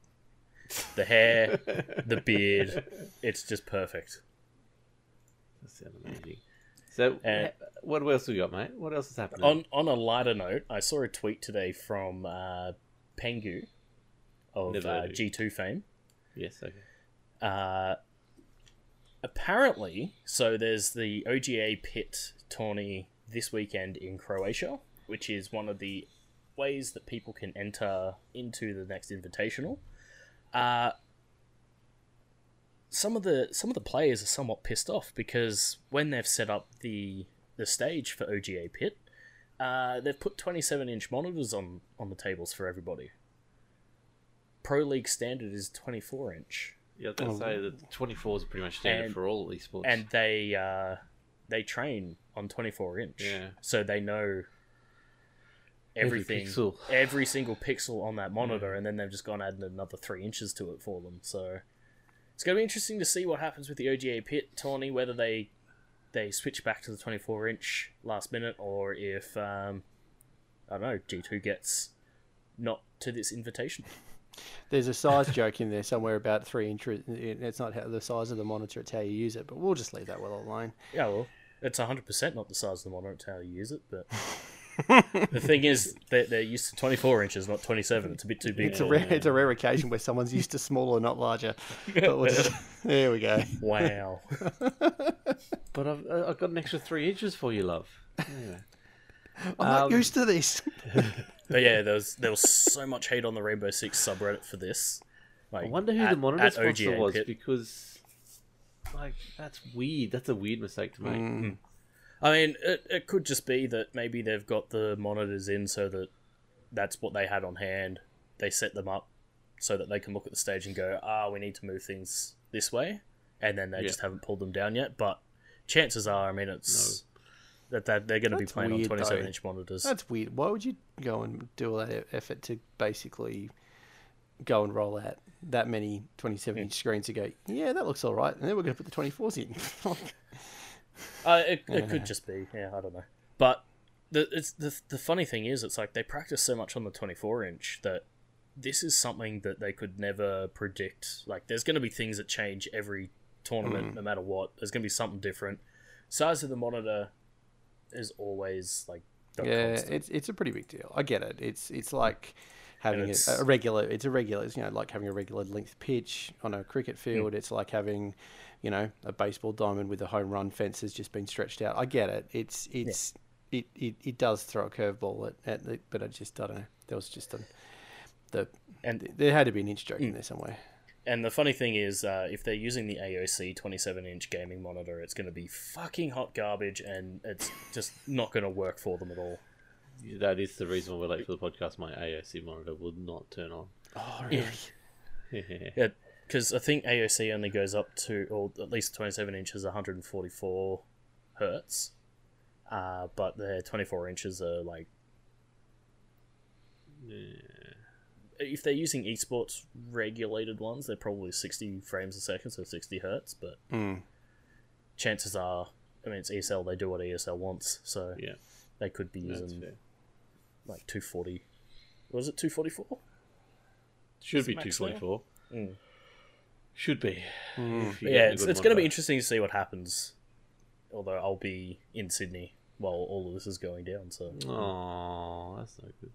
the hair, the beard. (laughs) It's just perfect. That sounds amazing. So, And- what else we got, mate? What else is happening? On on a lighter note, I saw a tweet today from uh, Pengu of uh, G two fame. yes, okay. Uh, apparently, so there's the OGA Pit tourney this weekend in Croatia, which is one of the ways that people can enter into the next invitational. Uh, some of the some of the players are somewhat pissed off because when they've set up the the stage for OGA Pit, uh, they've put 27 inch monitors on on the tables for everybody. Pro League standard is 24 inch Yeah, I was going to say that 24 is pretty much standard And- for all esports. and they uh, they train on 24 inch Yeah. so they know Every everything pixel. every single pixel on that monitor and then they've just gone added another three inches to it for them so it's going to be interesting to see what happens with the oga pit Tawny, whether they they switch back to the 24 inch last minute or if um, i don't know g2 gets not to this invitation (laughs) There's a size joke in there somewhere about three inches. It's not how the size of the monitor; it's how you use it. But we'll just leave that well alone. Yeah, well, it's 100% not the size of the monitor, it's how you use it, but (laughs) the thing is, they're, they're used to 24 inches, not 27. It's a bit too big. It's a rare, it's a rare occasion where someone's used to smaller, not larger. But we'll just, (laughs) there we go. Wow. (laughs) but I've, I've got an extra three inches for you, love. Anyway. I'm not Um, used to this. (laughs) But yeah, there was, there was so much hate on the Rainbow Six subreddit for this. Like, I wonder who at- the monitor sponsor was Pit. because like that's weird. That's a weird mistake to make. Mm. I mean, it, it could just be that maybe they've got the monitors in so that that's what they had on hand. They set them up so that they can look at the stage and go, ah, we need to move things this way. And then they Yeah. just haven't pulled them down yet. But chances are, I mean, it's that, that they're going to be playing on 27 though. inch monitors. That's weird. Why would you go and do all that effort to basically go and roll out that many 27 inch screens to go, yeah, that looks all right. And then we're going to put the 24s in. (laughs) Uh, it, it could (laughs) just be, yeah, I don't know. But the it's the the funny thing is, it's like they practice so much on the twenty four inch that this is something that they could never predict. Like, there's going to be things that change every tournament, no matter what. There's going to be something different. Size of the monitor is always like yeah, constant. it's it's a pretty big deal. I get it. It's it's like having a, it's- a regular. It's a regular. It's, you know, like having a regular length pitch on a cricket field. It's like having, you know, a baseball diamond with a home run fence has just been stretched out. I get it. It's it's it, it, it does throw a curveball at, at the, but I just I don't know. There was just a the And- there had to be an inch joke in there somewhere. And the funny thing is, uh, if they're using the AOC 27 inch gaming monitor, it's going to be fucking hot garbage and it's just not going to work for them at all. That is the reason we're late for the podcast. My AOC monitor will not turn on. Oh really? (laughs) Yeah, because I think AOC only goes up to, or at least 27 inches, 144 hertz. Uh, but their 24 inches are like. If they're using esports regulated ones, they're probably 60 frames a second, so 60 hertz. But Mm. chances are, I mean, it's ESL, they do what ESL wants, so Yeah, they could be that's using fair. like 240. Was it 244? Should be two forty four. Mm. Should be. Mm. Yeah, it's, it's going to be interesting to see what happens. Although I'll be in Sydney while all of this is going down, so Oh, that's no good.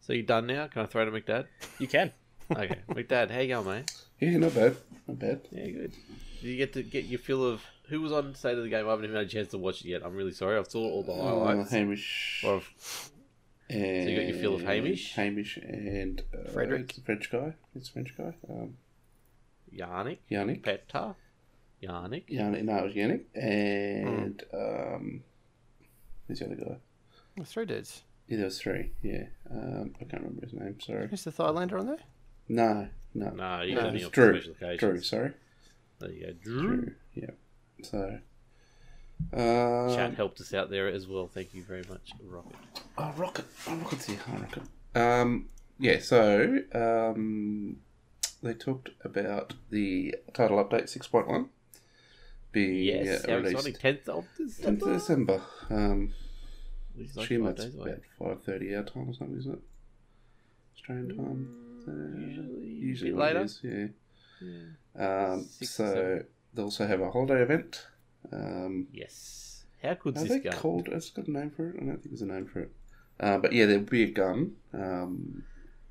So you done now? Can I throw to McDad? you can. Okay, (laughs) McDad, how you going, mate? Yeah, not bad. Not bad. Yeah, good. Did you get to get your feel of who was on state of the game? I haven't even had a chance to watch it yet. I'm really sorry. I've saw all the Uh, highlights. Hamish. Well, I've- you got your feel of Hamish? Hamish and uh, Frederick? it's a French guy. It's French guy. Um, Yannick, Yannick. Petar, Yannick. Yannick. No, it was Yannick. And Hmm. um, who's the other guy? Three dudes. Yeah, there was three. Yeah. Um, I can't remember his name. Sorry. Is the Thailander on there? No, no. No, you No, got me it's on Drew. special occasions. Drew, sorry. There you go, Drew. Drew. Yeah. So. Um, Chat helped us out there as well. Thank you very much, Rocket. Oh, Rocket. Oh, Rocket's here. Oh, Rocket. Um, yeah, so um, they talked about the title update 6.1 being Yes, uh, released exciting! Tenth of 10th December. of December. Um, Which is like assume five that's days away. about 5.30 our time or something, isn't it? Australian time? Uh, usually a usually bit later. is, yeah. Yeah. Um, Six, so seven. they also have a holiday event. Um, Yes. How Are this they called? It's got a name for it. I don't think there's a name for it. Uh, but yeah, there'll be a gun, um,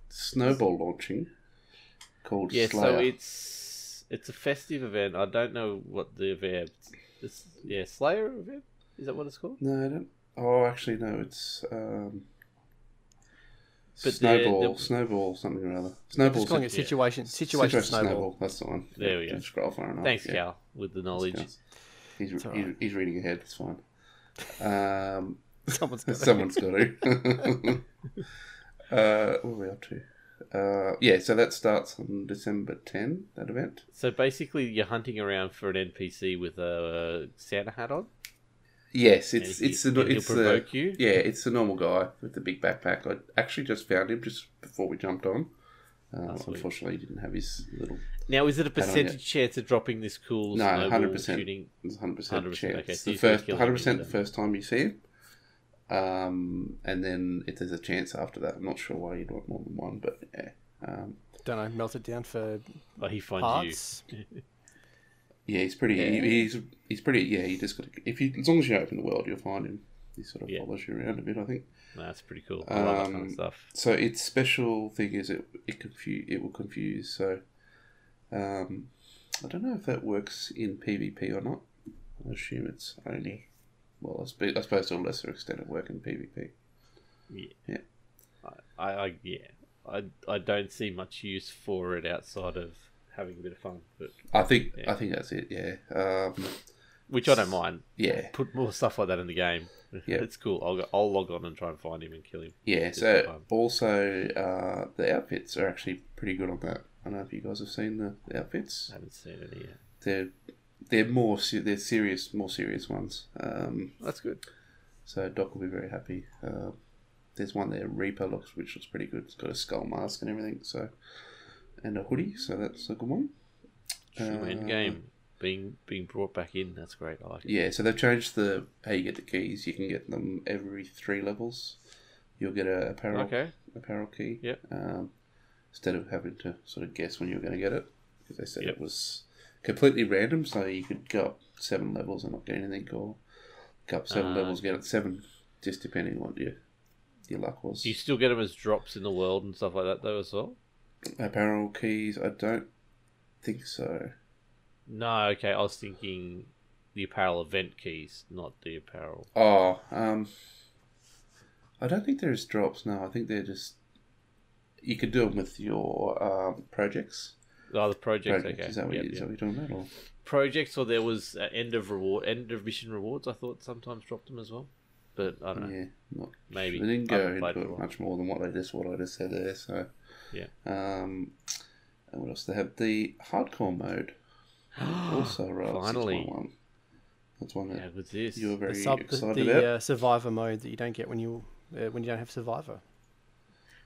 snowball launching, called Yeah, Slayer. so it's it's a festive event. I don't know what the event. It's, yeah, Slayer event. Is that what it's called? No, I don't. Oh, actually, no. It's um, But snowball, the- the- snowball, something or other. Snowball. Just calling it yeah. situation situation, snowball. That's the one. There we go. didn't Scroll far enough. Thanks, yeah. Cal, with the knowledge. He's, he's, he's, right. he's reading ahead. It's fine. (laughs) Um, Someone's got (laughs) Someone's got to. (laughs) uh, what are we up to? Uh, yeah, so that starts on December 10, that event. So basically, you're hunting around for an NPC with a Santa hat on. Yes, it's he- it's the he'll it's provoke you. yeah it's the normal guy with the big backpack. I actually just found him just before we jumped on. Uh, sweet. unfortunately, he didn't have his little. Now, is it a percentage chance of dropping this cool No, 100%. shooting? It's hundred percent 100%, chance. okay, so the first hundred percent the first time you see him. Um, and then if there's a chance after that, I'm not sure why you'd want more than one, but yeah. Um, Don't know, melt it down for Oh, he finds parts. Yeah, he's pretty. Yeah. He, he's he's pretty. Yeah, you just got to. If you as long as you open the world, you'll find him. He sort of Yeah. follows you around a bit. I think. No, that's pretty cool. I love that kind Um, of stuff. So its special thing is it it confuse it will confuse. So, um, I don't know if that works in PvP or not. I assume it's only. Well, I suppose to a lesser extent it work in PvP. Yeah. yeah. I, I, yeah. I, I don't see much use for it outside of having a bit of fun, but I think Yeah. I think that's it. Yeah. Um, which I don't mind. yeah. Put more stuff like that in the game. (laughs) Yeah. it's cool. I'll go, I'll log on and try and find him and kill him. Yeah. So also uh, the outfits are actually pretty good on that. I don't know if you guys have seen the, the outfits. I haven't seen any yet. They're they're more they're serious more serious ones. Um, That's good. so Doc will be very happy. Uh, there's one there Reaper looks which looks pretty good. It's got a skull mask and everything. So and a hoodie. So that's a good one. True Uh, end game being being brought back in. That's great. I like it. Yeah, so they've changed the how you get the keys. You can get them every three levels. You'll get a apparel Okay. apparel key. Yep. Um, instead of having to sort of guess when you were going to get it, because they said Yep. it was completely random, so you could go up seven levels and not get anything, or go up seven Ah. levels get it seven, just depending on what your your luck was. Do you still get them as drops in the world and stuff like that though as well? Apparel keys, I don't think so. No. Okay. I was thinking the apparel event keys, not the apparel. Oh, um, I don't think there's drops. No, I think they're just you could do them with your um, projects. Oh, the projects. Projects. Okay. Is that what Yep, you, is yep. that what you're talking about? Or? projects or there was uh, end of reward end of mission rewards i thought sometimes dropped them as well but i don't know Yeah, not maybe They didn't go into it much more than what I just what I just said there. So Yeah. Um, and what else? They have the hardcore mode. (gasps) also, right? Finally. one. That's one that yeah what's this you were very The, sub, excited the about. uh, survivor mode that you don't get when you uh, when you don't have survivor.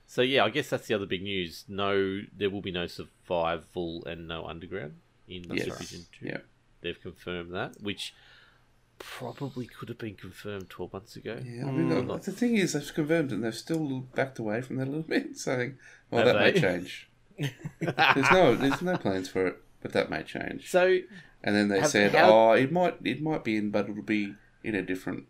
So yeah i guess that's the other big news no there will be no survival and no underground in Yes. division 2 Yeah. they've confirmed that which probably could have been confirmed 12 months ago Yeah, I mean, Mm. the, the thing is, they've confirmed it and they've still backed away from that a little (laughs) bit, saying, well, Have that may change. (laughs) there's no there's no plans for it, but that may change. so And then they Have- said, how- oh, it might it might be in, but it'll be in a different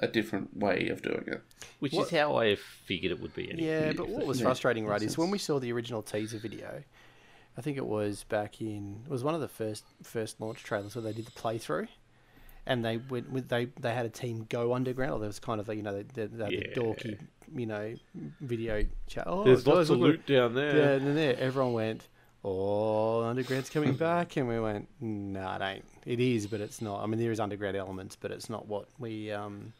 a different way of doing it. which What- is how i figured it would be anyway. Yeah, but what was Yeah, frustrating, right, makes is when we saw the original teaser video. I think it was back in. It was one of the first first launch trailers where they did the playthrough, and they went with they they had a team go underground. Or there was kind of a, you know they, they, they had Yeah. the dorky you know video chat. Oh, there's guys, lots of loot down there Yeah, and then there everyone went. Oh, underground's coming back, and we went, "No, it ain't. It is, but it's not. I mean, there is underground elements, but it's not what we um,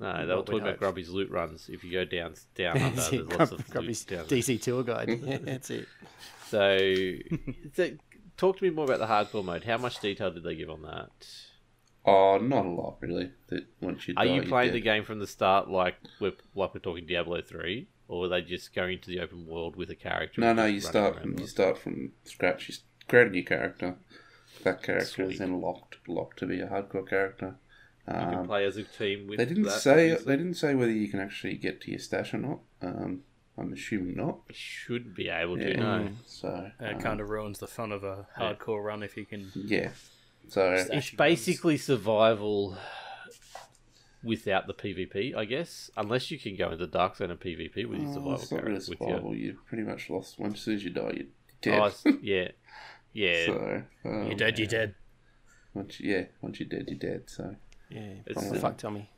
no they were what we'd talking about hoped. Grubby's loot runs if you go down down (laughs) under there's it, lots Grub- of Grubby's loot down there. DC tour guide. (laughs) Yeah, that's it. So, so, talk to me more about the hardcore mode. How much detail did they give on that? Oh, not a lot really. That once you Are die, you playing the game from the start, like we're like we're talking Diablo three, or are they just going into the open world with a character? No, no, you start from you start from scratch. You create a new character. That character Sweet. is then locked locked to be a hardcore character. You can Um, play as a team with. they didn't that, say obviously. they didn't say whether you can actually get to your stash or not. Um, I'm assuming not. You should be able to. Yeah. No, So That um, kind of ruins the fun of a Yeah. hardcore run if you can. yeah. So Stash it's guns. basically survival without the PvP, I guess. Unless you can go into Dark Zone and PvP with your oh, survival it's not really character. With your, survival. You pretty much lost. Once as soon as you die, you're oh, dead. it's- (laughs) yeah, yeah. so um, You're dead, you're dead. Once you- yeah, once you're dead, you're dead. So. Yeah, It's, fuck, uh, fuck Tommy.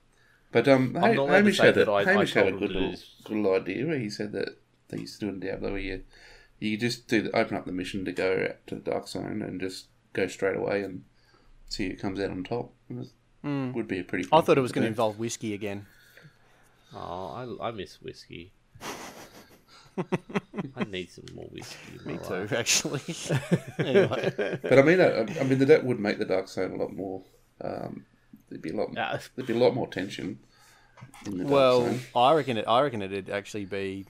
But um, I'm Ha- not allowed to Hamish say had, that a, I- I Hamish had a told him good to little, do- good little idea where he said that they used to do in Diablo where you, you just do the, open up the mission to go out to the Dark Zone and just go straight away and see who comes out on top. It was- Mm. Would be a pretty. I fun thought it was going to do. involve whiskey again. Oh, I, I miss whiskey. (laughs) I need some more whiskey. in my Me too, life. actually. (laughs) anyway, But I mean, I, I mean that- that would make the Dark Zone a lot more. Um, there'd be a lot. Ah. There'd be a lot more tension. In the Dark well, I reckon it. I reckon it'd actually be,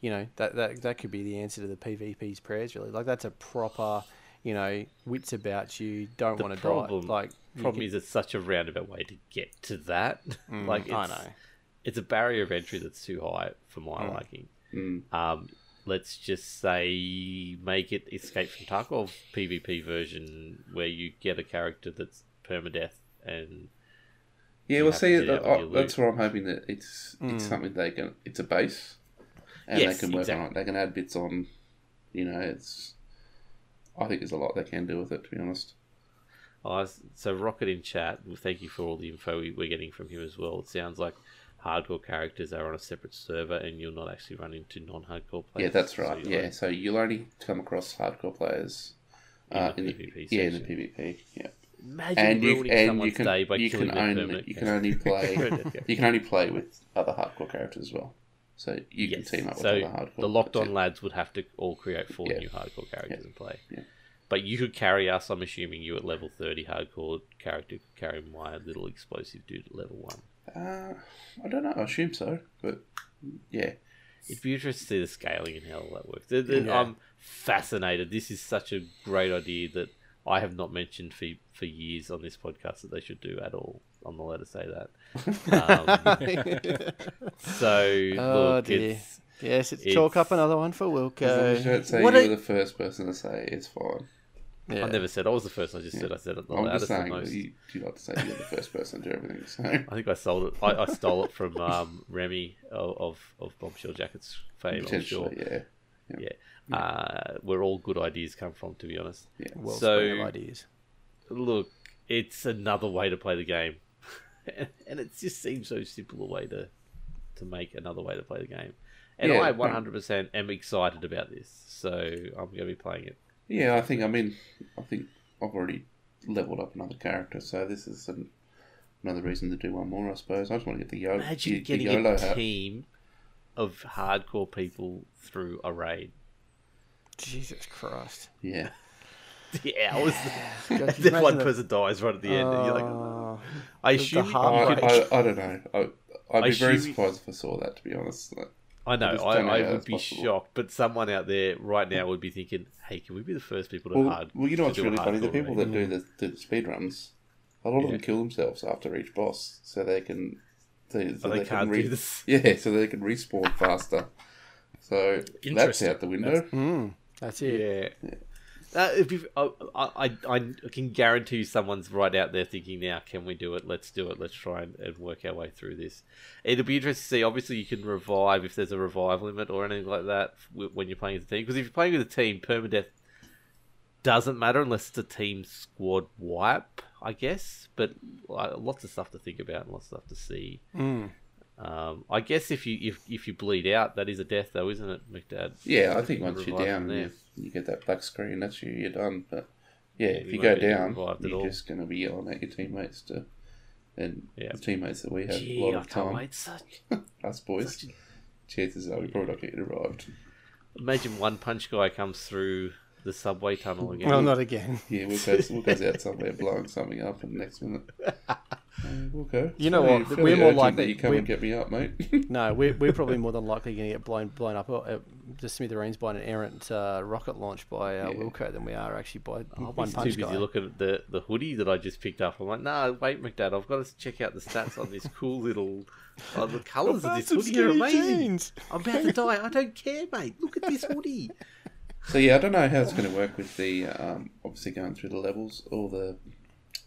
you know, that that that could be the answer to the PvP's prayers. Really, like that's a proper, you know, wits about you. Don't want to die. problem- Like you Problem can- is, it's such a roundabout way to get to that. (laughs) like, it's, I know. it's a barrier of entry that's too high for my liking. Um, let's just say make it Escape from Tarkov PvP version where you get a character that's permadeath and Yeah, you well, see, to that I- that's where I'm hoping that it's it's something they can. It's a base, and Yes, they can work on it. They can add bits on. You know, it's. I think there's a lot they can do with it. To be honest. Oh, so Rocket in chat. Thank you for all the info we- we're getting from him as well. It sounds like hardcore characters are on a separate server, and you'll not actually run into non-hardcore players. Yeah, that's right. you'll yeah, only- so you'll only come across hardcore players In uh, the in the PvP yeah in the. PvP. Yeah, Imagine and you and someone's you can day by you can only you can only (laughs) play you can only play with other hardcore characters as well. So you Yes. can team up with so other hardcore. the locked on lads would have to all create four Yeah. new hardcore characters and play. Yeah. But you could carry us. I'm assuming you at level thirty hardcore character could carry my little explosive dude at level one. Uh, I don't know. I assume so, but yeah, It'd be interesting to see the scaling and how that works. Yeah. I'm fascinated. This is such a great idea that I have not mentioned for for years on this podcast that they should do at all. I'm not allowed to say that. Um, (laughs) so Oh, look, dear. it's yes, it's, it's- chalk up another one for as long as you Wilco. don't say What you a- were the first person to say it's fine. Yeah. I never said I was the first. I just said I said it the I'm loudest just the saying most. that you, you like to say you're the first person to do everything. So (laughs) I think I sold it. I, I stole it from um, Remy of, of of Bombshell Jackets fame. I'm sure. potentially, yeah, Yeah, uh, where all good ideas come from, to be honest. yeah. Well So- spread ideas. Look, it's another way to play the game, (laughs) and it just seems so simple a way to to make another way to play the game. And Yeah, I 100% am excited about this, so I'm going to be playing it. Yeah, I think. I mean, I think I've already leveled up another character, so this is an, another reason to do one more. I suppose. I just want to get the, Yo- Imagine the, the getting YOLO a hat. team of hardcore people through a raid. Jesus Christ. Yeah, (laughs) Yeah, I was. (laughs) Then one imagine the- person dies right at the end, and you're like, Oh, I assume. hard you I, could- I, I don't know. I, I'd I be very surprised if I saw that. To be honest, Like, I know, I, know I would be possible. shocked, but someone out there right now would be thinking, "Hey, can we be the first people to well, hard?" well, you know what's really funny? The people raid? that do the, the speed runs, a lot of Yeah. them kill themselves after each boss, so they can. So, so Oh, they can't re- do this. (laughs) Yeah, so they can respawn faster. So that's out the window. mm, that's it. Yeah. Uh, if you, I, I, I can guarantee you someone's right out there thinking now, can we do it? Let's do it. Let's try and, and work our way through this. It'll be interesting to see. Obviously, you can revive if there's a revive limit or anything like that when you're playing as a team. Because if you're playing with a team, permadeath doesn't matter unless it's a team squad wipe, I guess. But uh, lots of stuff to think about and lots of stuff to see. Mm. Um, I guess if you if, if you bleed out, that is a death, though, isn't it, McDad? Yeah, I think You once you're down, there. you, you get that black screen. That's you. You're done. But yeah, if you you go down, you're all. just going to be yelling at your teammates to, and Yeah. the teammates that we have Gee, a lot I of can't time. wait. Such (laughs) Us boys, such a chances are we probably not getting revived. Imagine one punch guy comes through the subway tunnel again. Well, not again. Yeah, we'll go, we'll go out somewhere blowing something up, and the next minute, (laughs) uh, we'll go. You know Fairly- what? fairly We're more likely- that you come we're- and get me up, mate. (laughs) No, we're, we're probably more than likely going to get blown blown up uh, the smithereens by an errant uh, rocket launch by uh, Yeah. Wilco than we are actually by I'm one too punch busy guy. looking at the, the hoodie that I just picked up. I'm like, no, wait, McDad, I've got to check out the stats on this cool little. Oh, the colours of this Some hoodie are amazing. jeans. I'm about to die. I don't care, mate. Look at this hoodie. So yeah, I don't know how it's going to work with the um, obviously going through the levels or the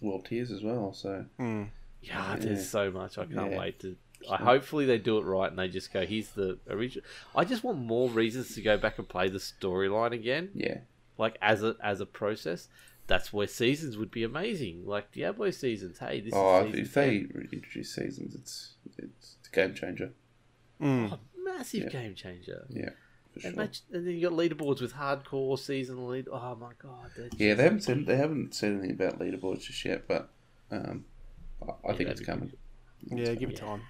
world tiers as well. So Mm. Yeah, there's so much. I can't Yeah. wait to. I hopefully they do it right and they just go. Here's the original. I just want more reasons to go back and play the storyline again. yeah, like as a as a process. That's where seasons would be amazing, like Diablo seasons. Hey, this oh, is if, they 10. introduce seasons, it's it's a game changer. Mm. Oh, massive Yeah. game changer. Yeah, for sure. And, and then you got leaderboards with hardcore season lead. Oh my god, Yeah, they haven't said they haven't said anything about leaderboards just yet, but um, I, I think that'd it's be coming. Yeah, give it time.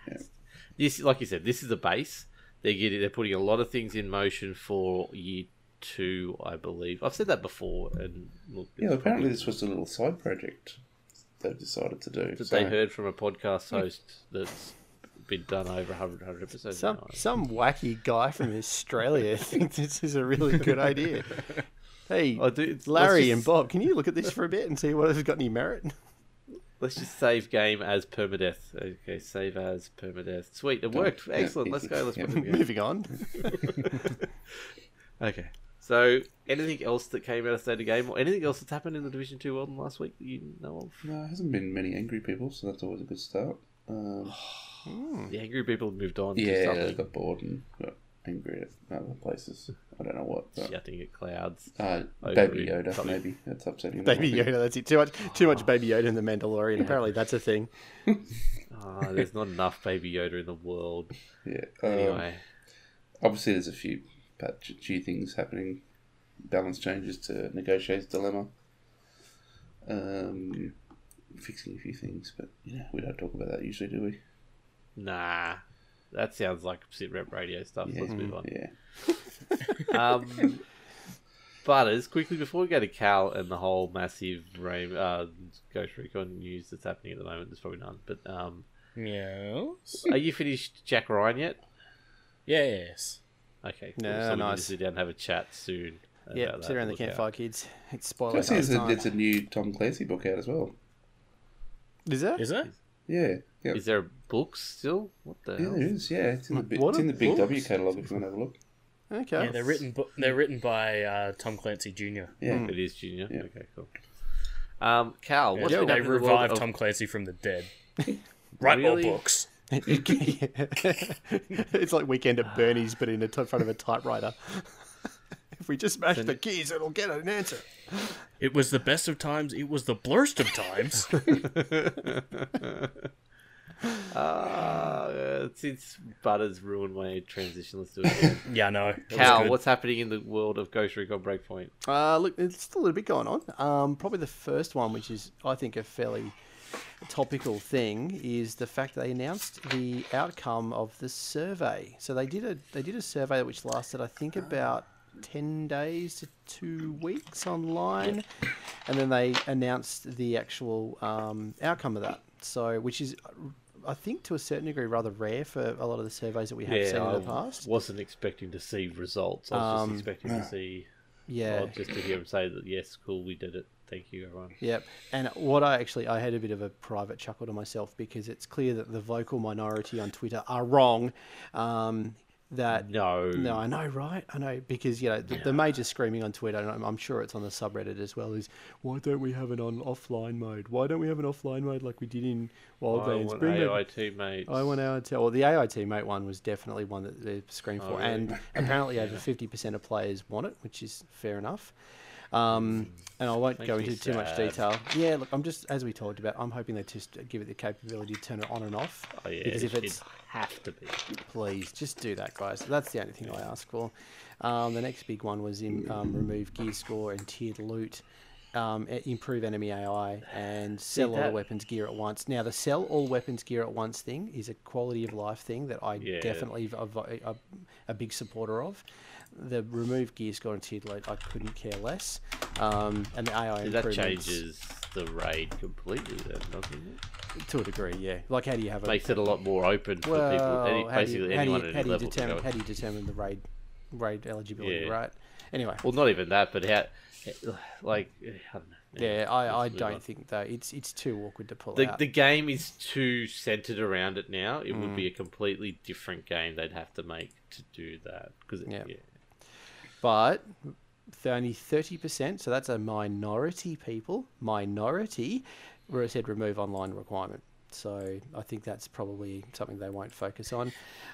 This, like you said, this is the base. They're getting, they're putting a lot of things in motion for year two, I believe. I've said that before, and look, Yeah, it's apparently this was a little side project they've decided to do. that so- they heard from a podcast host that's been done over 100, 100 episodes. Some now. some wacky guy from Australia (laughs) thinks this is a really good idea. (laughs) Hey, I do- Larry just- and Bob, can you look at this for a bit and see whether it's got any merit? Let's just save game as permadeath. Okay, save as permadeath. Sweet, it worked. Yeah, Excellent. Let's go. Let's Yeah. put. (laughs) Moving on. Okay. So, anything else that came out of State of Game, or anything else that's happened in the Division Two world in the last week that you know of? No, there hasn't been many angry people, so that's always a good start. Um, (sighs) (sighs) (sighs) The angry people have moved on. yeah, they something. got bored and got angry at other places. I don't know what. But, Shouting at clouds. uh, Baby Yoda, something. maybe that's upsetting. them, Baby I. Yoda, that's it. Too much, too much Baby Yoda in the Mandalorian. (laughs) Apparently, that's a thing. (laughs) Ah, there's not enough Baby Yoda in the world. Yeah. Um, Anyway, obviously, there's a few patchy things happening. Balance changes to negotiator's dilemma. Um, fixing a few things, but you know we don't talk about that usually, do we? Nah. That sounds like sit rep radio stuff. Yeah. Let's move on. Yeah. (laughs) Um, Butters, quickly before we go to Cal and the whole massive rain, uh, Ghost Recon news that's happening at the moment, there's probably none. But um, Yes. are you finished Jack Ryan yet? Yes. Okay, cool. No, so we need to nice. sit down and have a chat soon. Yeah, sit around the Look out. campfire, kids. (laughs) It's spoiler see there's a, time. there's a new Tom Clancy book out as well. Is there? Is it? Yeah. Yeah. Is there a book still? What the Yeah, hell? there is. Yeah, it's in the big, What it's in the Big W catalog if you want to have a look. Okay. Yeah, they're written. Bu- they're written by uh, Tom Clancy Jr. Yeah. It is Junior. Yeah. Okay, cool. Um, Cal, what's Yeah, been they happening in the world revived of- Tom Clancy from the dead. (laughs) Write Really? more books. (laughs) (laughs) it's like Weekend at Bernie's, but in the t- front of a typewriter. if we just smash the keys, it'll get an answer. It was the best of times. It was the blurst of times. (laughs) Uh, since Butters ruined my transition, let's do it again. (laughs) yeah, I know. Cal, what's happening in the world of Ghost Recon Breakpoint? Uh, look, there's still a little bit going on. Um, probably the first one, which is, I think, a fairly topical thing, is the fact they announced the outcome of the survey. So they did a they did a survey which lasted, I think, about ten days to two weeks online, and then they announced the actual um, outcome of that. So, which is. I think to a certain degree rather rare for a lot of the surveys that we have seen in the past. wasn't expecting to see results. I was Um, just expecting to see, Yeah, well, just to hear him say that yes, cool, we did it. Thank you, everyone. Yep. And what I actually I had a bit of a private chuckle to myself because it's clear that the vocal minority on Twitter are wrong. Um, that No, no, I know, right? I know because you know the, the major screaming on Twitter, and I'm, I'm sure it's on the subreddit as well. Is why don't we have it on offline mode? Why don't we have an offline mode like we did in I Wildlands? want Bring back- AI teammates. I want our. Well, the AI teammate one was definitely one that they screamed Oh, for, really? and (coughs) apparently over fifty percent of players want it, which is fair enough. Um, and I won't Makes go into too much detail. Yeah, look, I'm just as we talked about. I'm hoping they just give it the capability to turn it on and off. Oh yeah, because if it's have to be. please just do that, guys. That's the only thing I ask for. Um, the next big one was in um, remove gear score and tiered loot. Um, improve enemy AI and sell all the weapons gear at once. Now, the sell all weapons gear at once thing is a quality of life thing that I Yeah. definitely a, a, big supporter of. The remove gear score and tiered loot, I couldn't care less. Um, and the AI See, that changes the raid completely, then, doesn't it? To a degree. Yeah, like how do you have it? Makes it a lot more open for well, people. Any, do you- basically, how do you, anyone how do you level determine how do you determine the raid raid eligibility, Yeah. right? Anyway, Well, not even that, but how, (sighs) like, (sighs) I don't know. yeah, I, I don't on. think though it's it's too awkward to pull The, out. the game is too centered around it now. It would Mm. be a completely different game they'd have to make to do that. Because Yeah. yeah. But th- only thirty percent, so that's a minority people, minority, where it said remove online requirement. So I think that's probably something they won't focus on.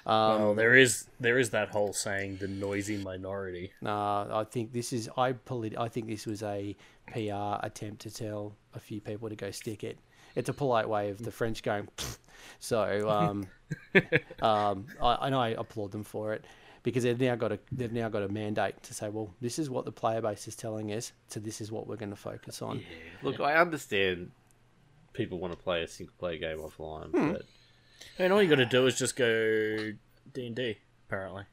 Um, Well, there is there is that whole saying, the noisy minority. Nah, I think this is I polit- I think this was a PR attempt to tell a few people to go stick it. It's a polite way of the French going. "Pfft." So um, (laughs) um, I, and I applaud them for it because they've now got a they've now got a mandate to say, well, this is what the player base is telling us, so this is what we're going to focus on. Look, I understand people want to play a single player game offline, Hmm. but I mean, all you got to do is just go D and D. Apparently,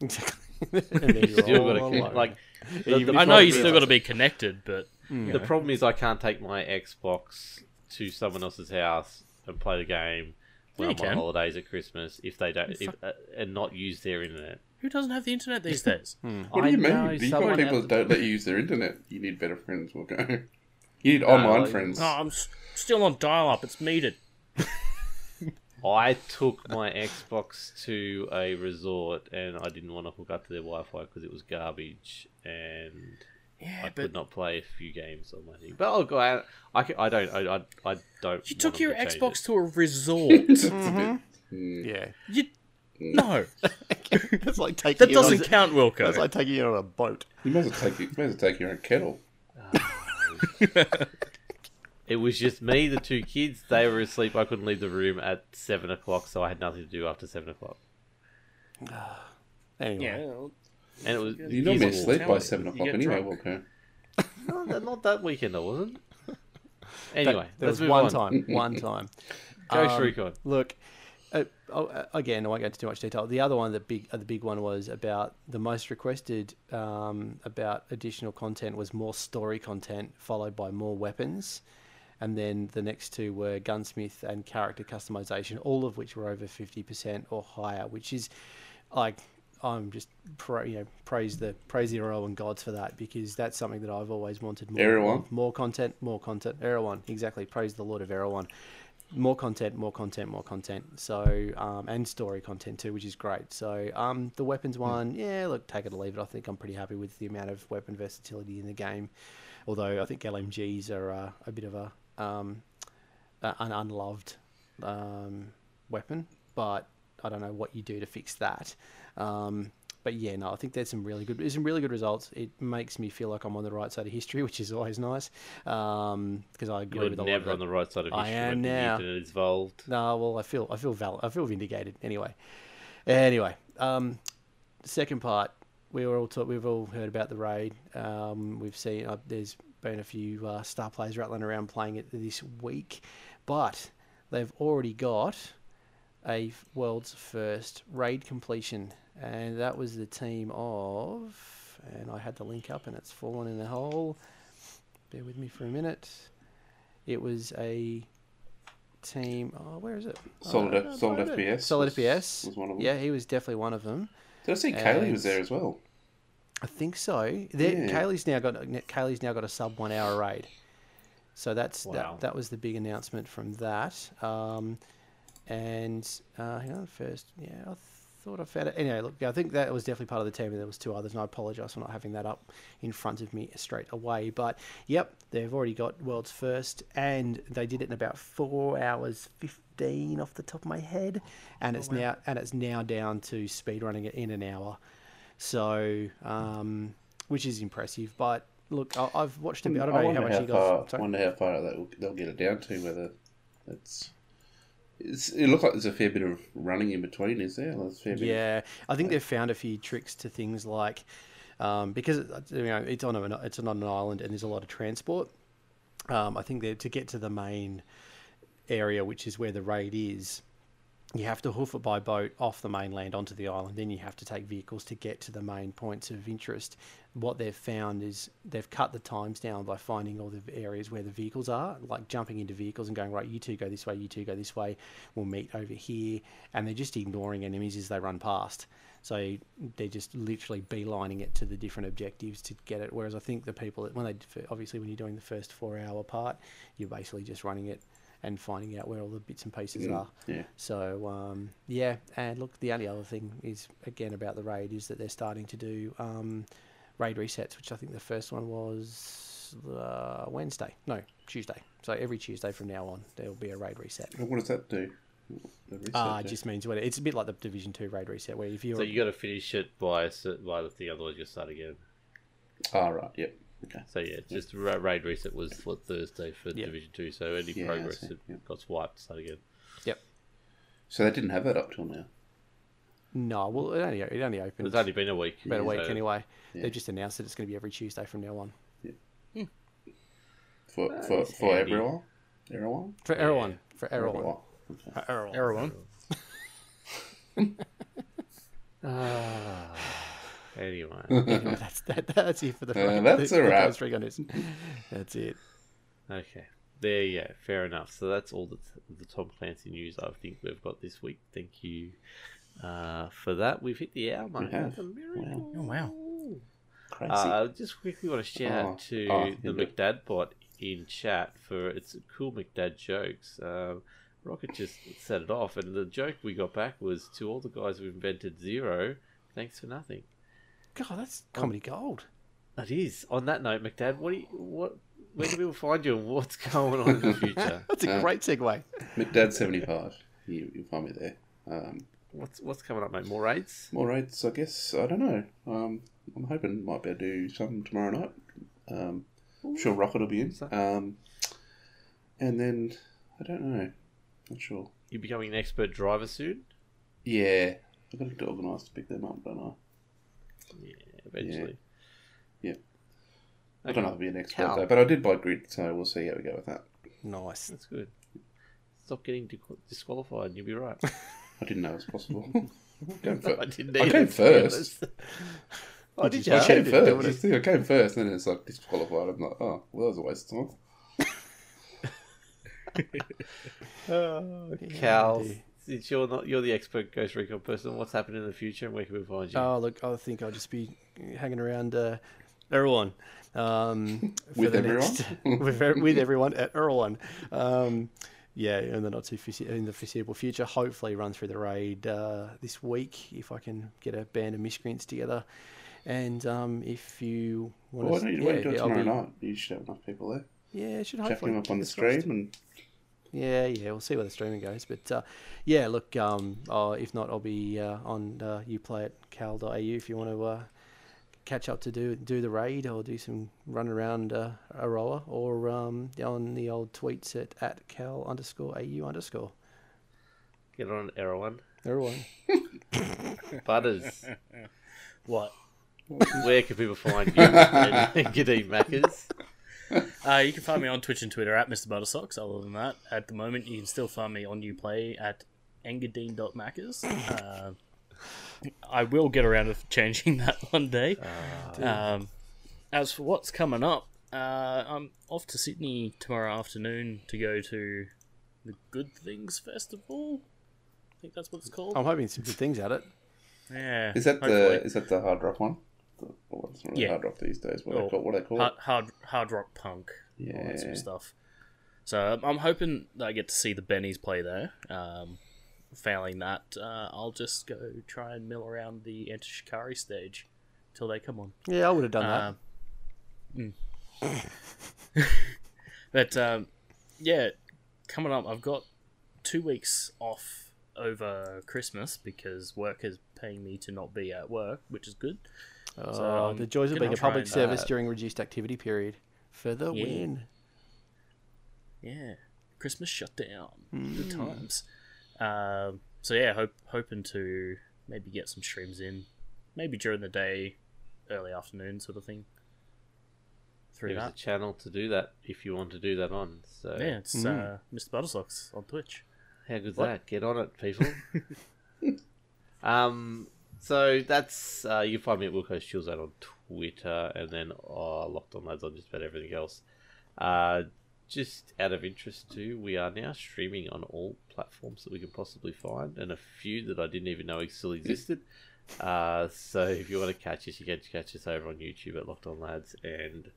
Exactly. (laughs) and you're still got to alone. like. The, the I know you is- still got to be connected, but The problem is I can't take my Xbox to someone else's house and play the game when Yeah, I'm on can. holidays at Christmas if they don't if, uh, and not use their internet. who doesn't have the internet these (laughs) days? What do you mean? Do you someone got people don't let you use their internet? You need better friends. We'll go. You need No, online like- friends. Oh, I'm s- still on dial-up. It's metered. (laughs) I took my Xbox to a resort and I didn't want to hook up to their Wi-Fi because it was garbage and Yeah, I but could not play a few games on my thing. But I'll go out. I, can, I don't. I, I, I don't. you took your to Xbox it. to a resort. (laughs) It's a bit- mm. (laughs) yeah. you No, That's like taking that it on- doesn't count, Wilco. That's like taking it on a boat. You might as well take you might as well take your own kettle. (laughs) It was just me, the two kids. They were asleep. I couldn't leave the room at seven o'clock, so I had nothing to do after seven o'clock. (sighs) Anyway, yeah, And it was You normally useful. asleep by seven o'clock get anyway, drunk. Walker. (laughs) No, that- not that weekend, I wasn't. (laughs) that- Anyway, there let's was move one on. time. One time. Ghost Um, Recon. Look, uh, oh, uh, again, I won't go into too much detail. The other one, the big, uh, the big one was about the most requested um, about additional content was more story content, followed by more weapons, and then the next two were gunsmith and character customization, all of which were over fifty percent or higher, which is like. I'm just pra- you know praise the praise the Erewhon gods for that because that's something that I've always wanted more Erewhon? more content more content Erewhon exactly praise the Lord of Erewhon more content, more content, more content. So um, and story content too, which is great. So um, the weapons one, yeah, look, take it or leave it. I think I'm pretty happy with the amount of weapon versatility in the game. Although I think LMGs are uh, a bit of a um, an unloved um, weapon, but I don't know what you do to fix that. Um, but yeah, no, I think there's some really good, there's some really good results. It makes me feel like I'm on the right side of history, (laughs) which is always nice. Um, because I agree You're with a lot of never on the right side of history. I am when the now. is involved. No, well, I feel I feel val- I feel vindicated anyway. Anyway, um, second part, we were all talk- we've all heard about the raid. Um, we've seen uh, there's been a few uh, star players rattling around playing it this week, but they've already got a f- world's first raid completion, and that was the team of, and I had the link up, and it's fallen in the hole. Bear with me for a minute. It was a team. Oh, where is it? Solid Oh, F- I Solid found it. FPS Solid was- FPS. was one of them. Yeah, he was definitely one of them. Did I see Kaylee was there as well? I think so. There, Yeah. Kaylee's now got Kaylee's now got a sub one hour raid. So that's Wow. that. That was the big announcement from that. Um, and uh, hang on, first, yeah, I thought I found it. Anyway, look, I think that was definitely part of the team, and there was two others, and I apologise for not having that up in front of me straight away. But yep, they've already got world's first, and they did it in about four hours fifteen off the top of my head, and it's now and it's now down to speed running it in an hour. So, um, which is impressive. But look, I, I've watched a bit. I don't know how wonder much how you far, got. sorry? wonder how far that they'll get it down to. Whether it's, it's it looks like there's a fair bit of running in between. Is there? A fair bit. of- Yeah, I think they've found a few tricks to things like um, because you know it's on a, it's on an island and there's a lot of transport. Um, I think that to get to the main area, which is where the raid is, you have to hoof it by boat off the mainland onto the island. Then you have to take vehicles to get to the main points of interest. What they've found is they've cut the times down by finding all the areas where the vehicles are, like jumping into vehicles and going, right, you two go this way, you two go this way, we'll meet over here. And they're just ignoring enemies as they run past. So they're just literally beelining it to the different objectives to get it. Whereas I think the people that, when they, obviously, when you're doing the first four hour part, you're basically just running it and finding out where all the bits and pieces are. yeah. So um, yeah, and look, the only other thing is again about the raid is that they're starting to do um, raid resets, which I think the first one was uh, Wednesday, no Tuesday. So every Tuesday from now on, there will be a raid reset. And What does that do? Ah, do? it just means what it's a bit like the Division Two raid reset, where if you're So you got to finish it by by the thing, otherwise you'll start again. Ah, right. Yep. Okay. So yeah, it's just ra- raid reset was what Thursday for Yeah. Division Two. So any Yeah, progress see, it yeah. got swiped, start again. yep. So they didn't have that up till now. No, well, it only it only opened It's only been a week. about a week so- anyway. Yeah. They've just announced that it's going to be every Tuesday from now on Yeah. Hmm. For for it's for handy. everyone. Everyone. for everyone. For Everyone. everyone. Okay. Everyone. (laughs) (laughs) Anyway, (laughs) anyway, (laughs) that's that, that's it for the. Uh, that's the a wrap. Ghost Recon news. That's it. okay, there you go. Fair enough. So that's all the, the Tom Clancy news I think we've got this week. Thank you uh, for that. We've hit the hour, mate. have. That's a miracle. Oh, wow. Crazy. Uh, just quickly want to shout Oh, out to oh, the you do. McDad bot in chat for its cool McDad jokes. Um, Rocket just set it off, and the joke we got back was to all the guys who invented zero, thanks for nothing. God, that's comedy gold. That is. On that note, McDad, what do you, what? Where do people find you, and what's going on in the future? (laughs) That's a Uh, great segue. McDad seventy five. You you'll find me there. Um, what's what's coming up, mate? More raids? More raids, I guess. I don't know. Um, I'm hoping might be able to do something tomorrow night. Um, I'm sure Rocket will be in. Um, and then I don't know. Not sure. You're becoming an expert driver soon. Yeah, I've got to get organised to pick them up, don't I? Yeah, eventually. Yeah. I don't know if I'll be an expert Cal. though, but I did buy Grid, so we'll see how we go with that. Nice. That's good. Stop getting disqualified, and you'll be right. (laughs) I didn't know it was possible. (laughs) Going I didn't I came first. honest. oh, did you? I came didn't do it. first. I came first, and then it's like disqualified. I'm like, oh, well, that was a waste of time. (laughs) Cal, dear. Since you're not you're the expert Ghost Recon person, what's happening in the future, and where can we find you? Oh, look, I think I'll just be hanging around uh, Erewhon. Um, (laughs) With everyone? next- (laughs) with, with everyone at Erewhon. Um, yeah, in the not too foresee- in the foreseeable future. Hopefully, run through the raid uh, this week if I can get a band of miscreants together. And um, if you want Well, why to, don't you yeah, wait till yeah, I'll tomorrow be- night? You should have enough people there. Yeah, it should Chuck hopefully them up on the fingers stream, and Yeah, yeah, we'll see where the streaming goes. But uh, yeah, look, um, uh, if not, I'll be uh, on uh, uplay at cal.au if you want to uh, catch up to do do the raid or do some run around uh, Auroa or um, on the old tweets at, at cal underscore au underscore. Get on Erewhon. Everyone. (laughs) Butters, (laughs) What? where can people find you? and Gadeem Mackers. (laughs) Uh, you can find me on Twitch and Twitter at Mr. Buttersocks. Other than that, at the moment, you can still find me on Uplay at engadine.mackers. Uh, I will get around to changing (laughs) that one day. um, as for what's coming up, uh, I'm off to Sydney tomorrow afternoon to go to the Good Things Festival. I think that's what it's called. I'm hoping some good things at it. Yeah. is that hopefully. the is that the hard rock one? The, well, it's not really Yeah. hard rock these days. What Oh, they call what they call hard, it? hard hard rock punk, all that sort Yeah. of stuff. So um, I'm hoping that I get to see the Bennies play there. Um, failing that, uh, I'll just go try and mill around the Enter Shikari stage till they come on. Yeah, I would have done that. Um, mm. (laughs) but um, yeah, coming up, I've got two weeks off over Christmas because work is paying me to not be at work, which is good. Oh, so, um, the joys of being a public service uh, during reduced activity period. For the Yeah. win. Yeah, Christmas shutdown. Good times. Um, so yeah, hope hoping to maybe get some streams in, maybe during the day, early afternoon sort of thing. Through There's a channel to do that if you want to do that on. So yeah, it's uh, Mr. Buttersocks on Twitch. How good's What? that? Get on it, people. (laughs) um, so that's uh, you can find me at Wilco's Chills out on Twitter, and then oh, Locked On Lads on just about everything else. Uh, just out of interest too, we are now streaming on all platforms that we can possibly find, and a few that I didn't even know still existed. Uh, so if you want to catch us, you can catch us over on YouTube at Locked On Lads and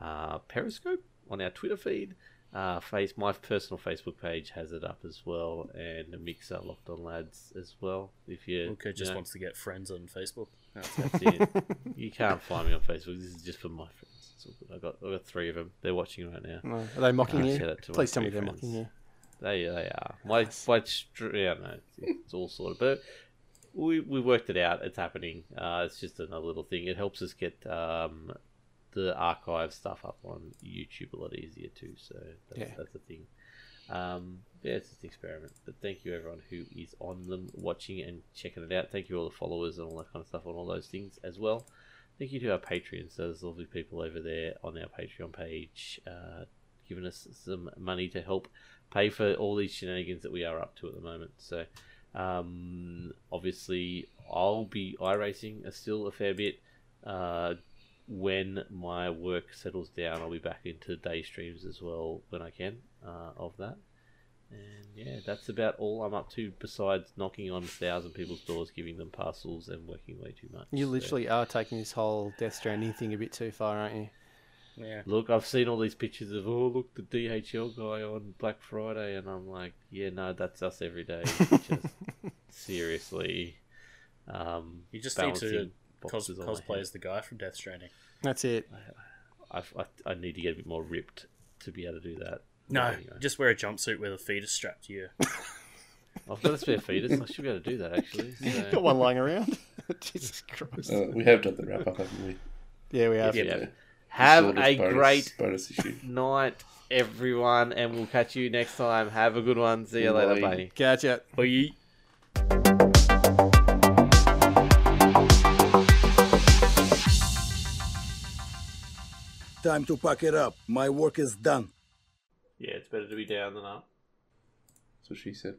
uh, Periscope on our Twitter feed. Uh, face my personal Facebook page has it up as well, and a Mixer Locked On Lads as well. If you, Wilco you just know, wants to get friends on Facebook. That's (laughs) that's it. you can't find me on Facebook. This is just for my friends. It's all good. I got I got three of them. They're watching right now. No, Are they mocking Ah, you? shout out to my Please tell me three they're friends. mocking you. They they are. My my yeah no, it's, it's all sorted. But we we worked it out. It's happening. Uh, it's just another little thing. It helps us get um, the archive stuff up on YouTube a lot easier too. So that's, Yeah. that's the thing. Um, yeah, it's just an experiment. But thank you everyone who is on them, watching and checking it out. Thank you all the followers and all that kind of stuff on all those things as well. Thank you to our Patreons. So there's lovely people over there on our Patreon page, uh, giving us some money to help pay for all these shenanigans that we are up to at the moment. So, um, obviously, I'll be iRacing still a fair bit. Uh, when my work settles down, I'll be back into day streams as well when I can uh, of that. And yeah, that's about all I'm up to besides knocking on a thousand people's doors, giving them parcels, and working way too much. You So- literally are taking this whole Death Stranding thing a bit too far, aren't you? yeah. Look, I've seen all these pictures of oh look the DHL guy on Black Friday, and I'm like, yeah, no, that's us every day. (laughs) Just seriously, um, You just need to balancing cos- boxes on cosplay head. as the guy from Death Stranding. That's it. I've, I, I need to get a bit more ripped to be able to do that. No, anyway. just wear a jumpsuit with a fetus strapped to you. (laughs) I've got a spare fetus. I should be able to do that actually. (laughs) Got one lying around. (laughs) Jesus Christ. Uh, we have done the wrap up, haven't we? yeah, we have. yeah. Yeah. Have a bonus- great bonus issue. night, everyone, and we'll catch you next time. Have a good one. See you later, Bye. buddy. Catch ya. Bye. Time to pack it up. My work is done. Yeah, it's better to be down than up. That's what she said.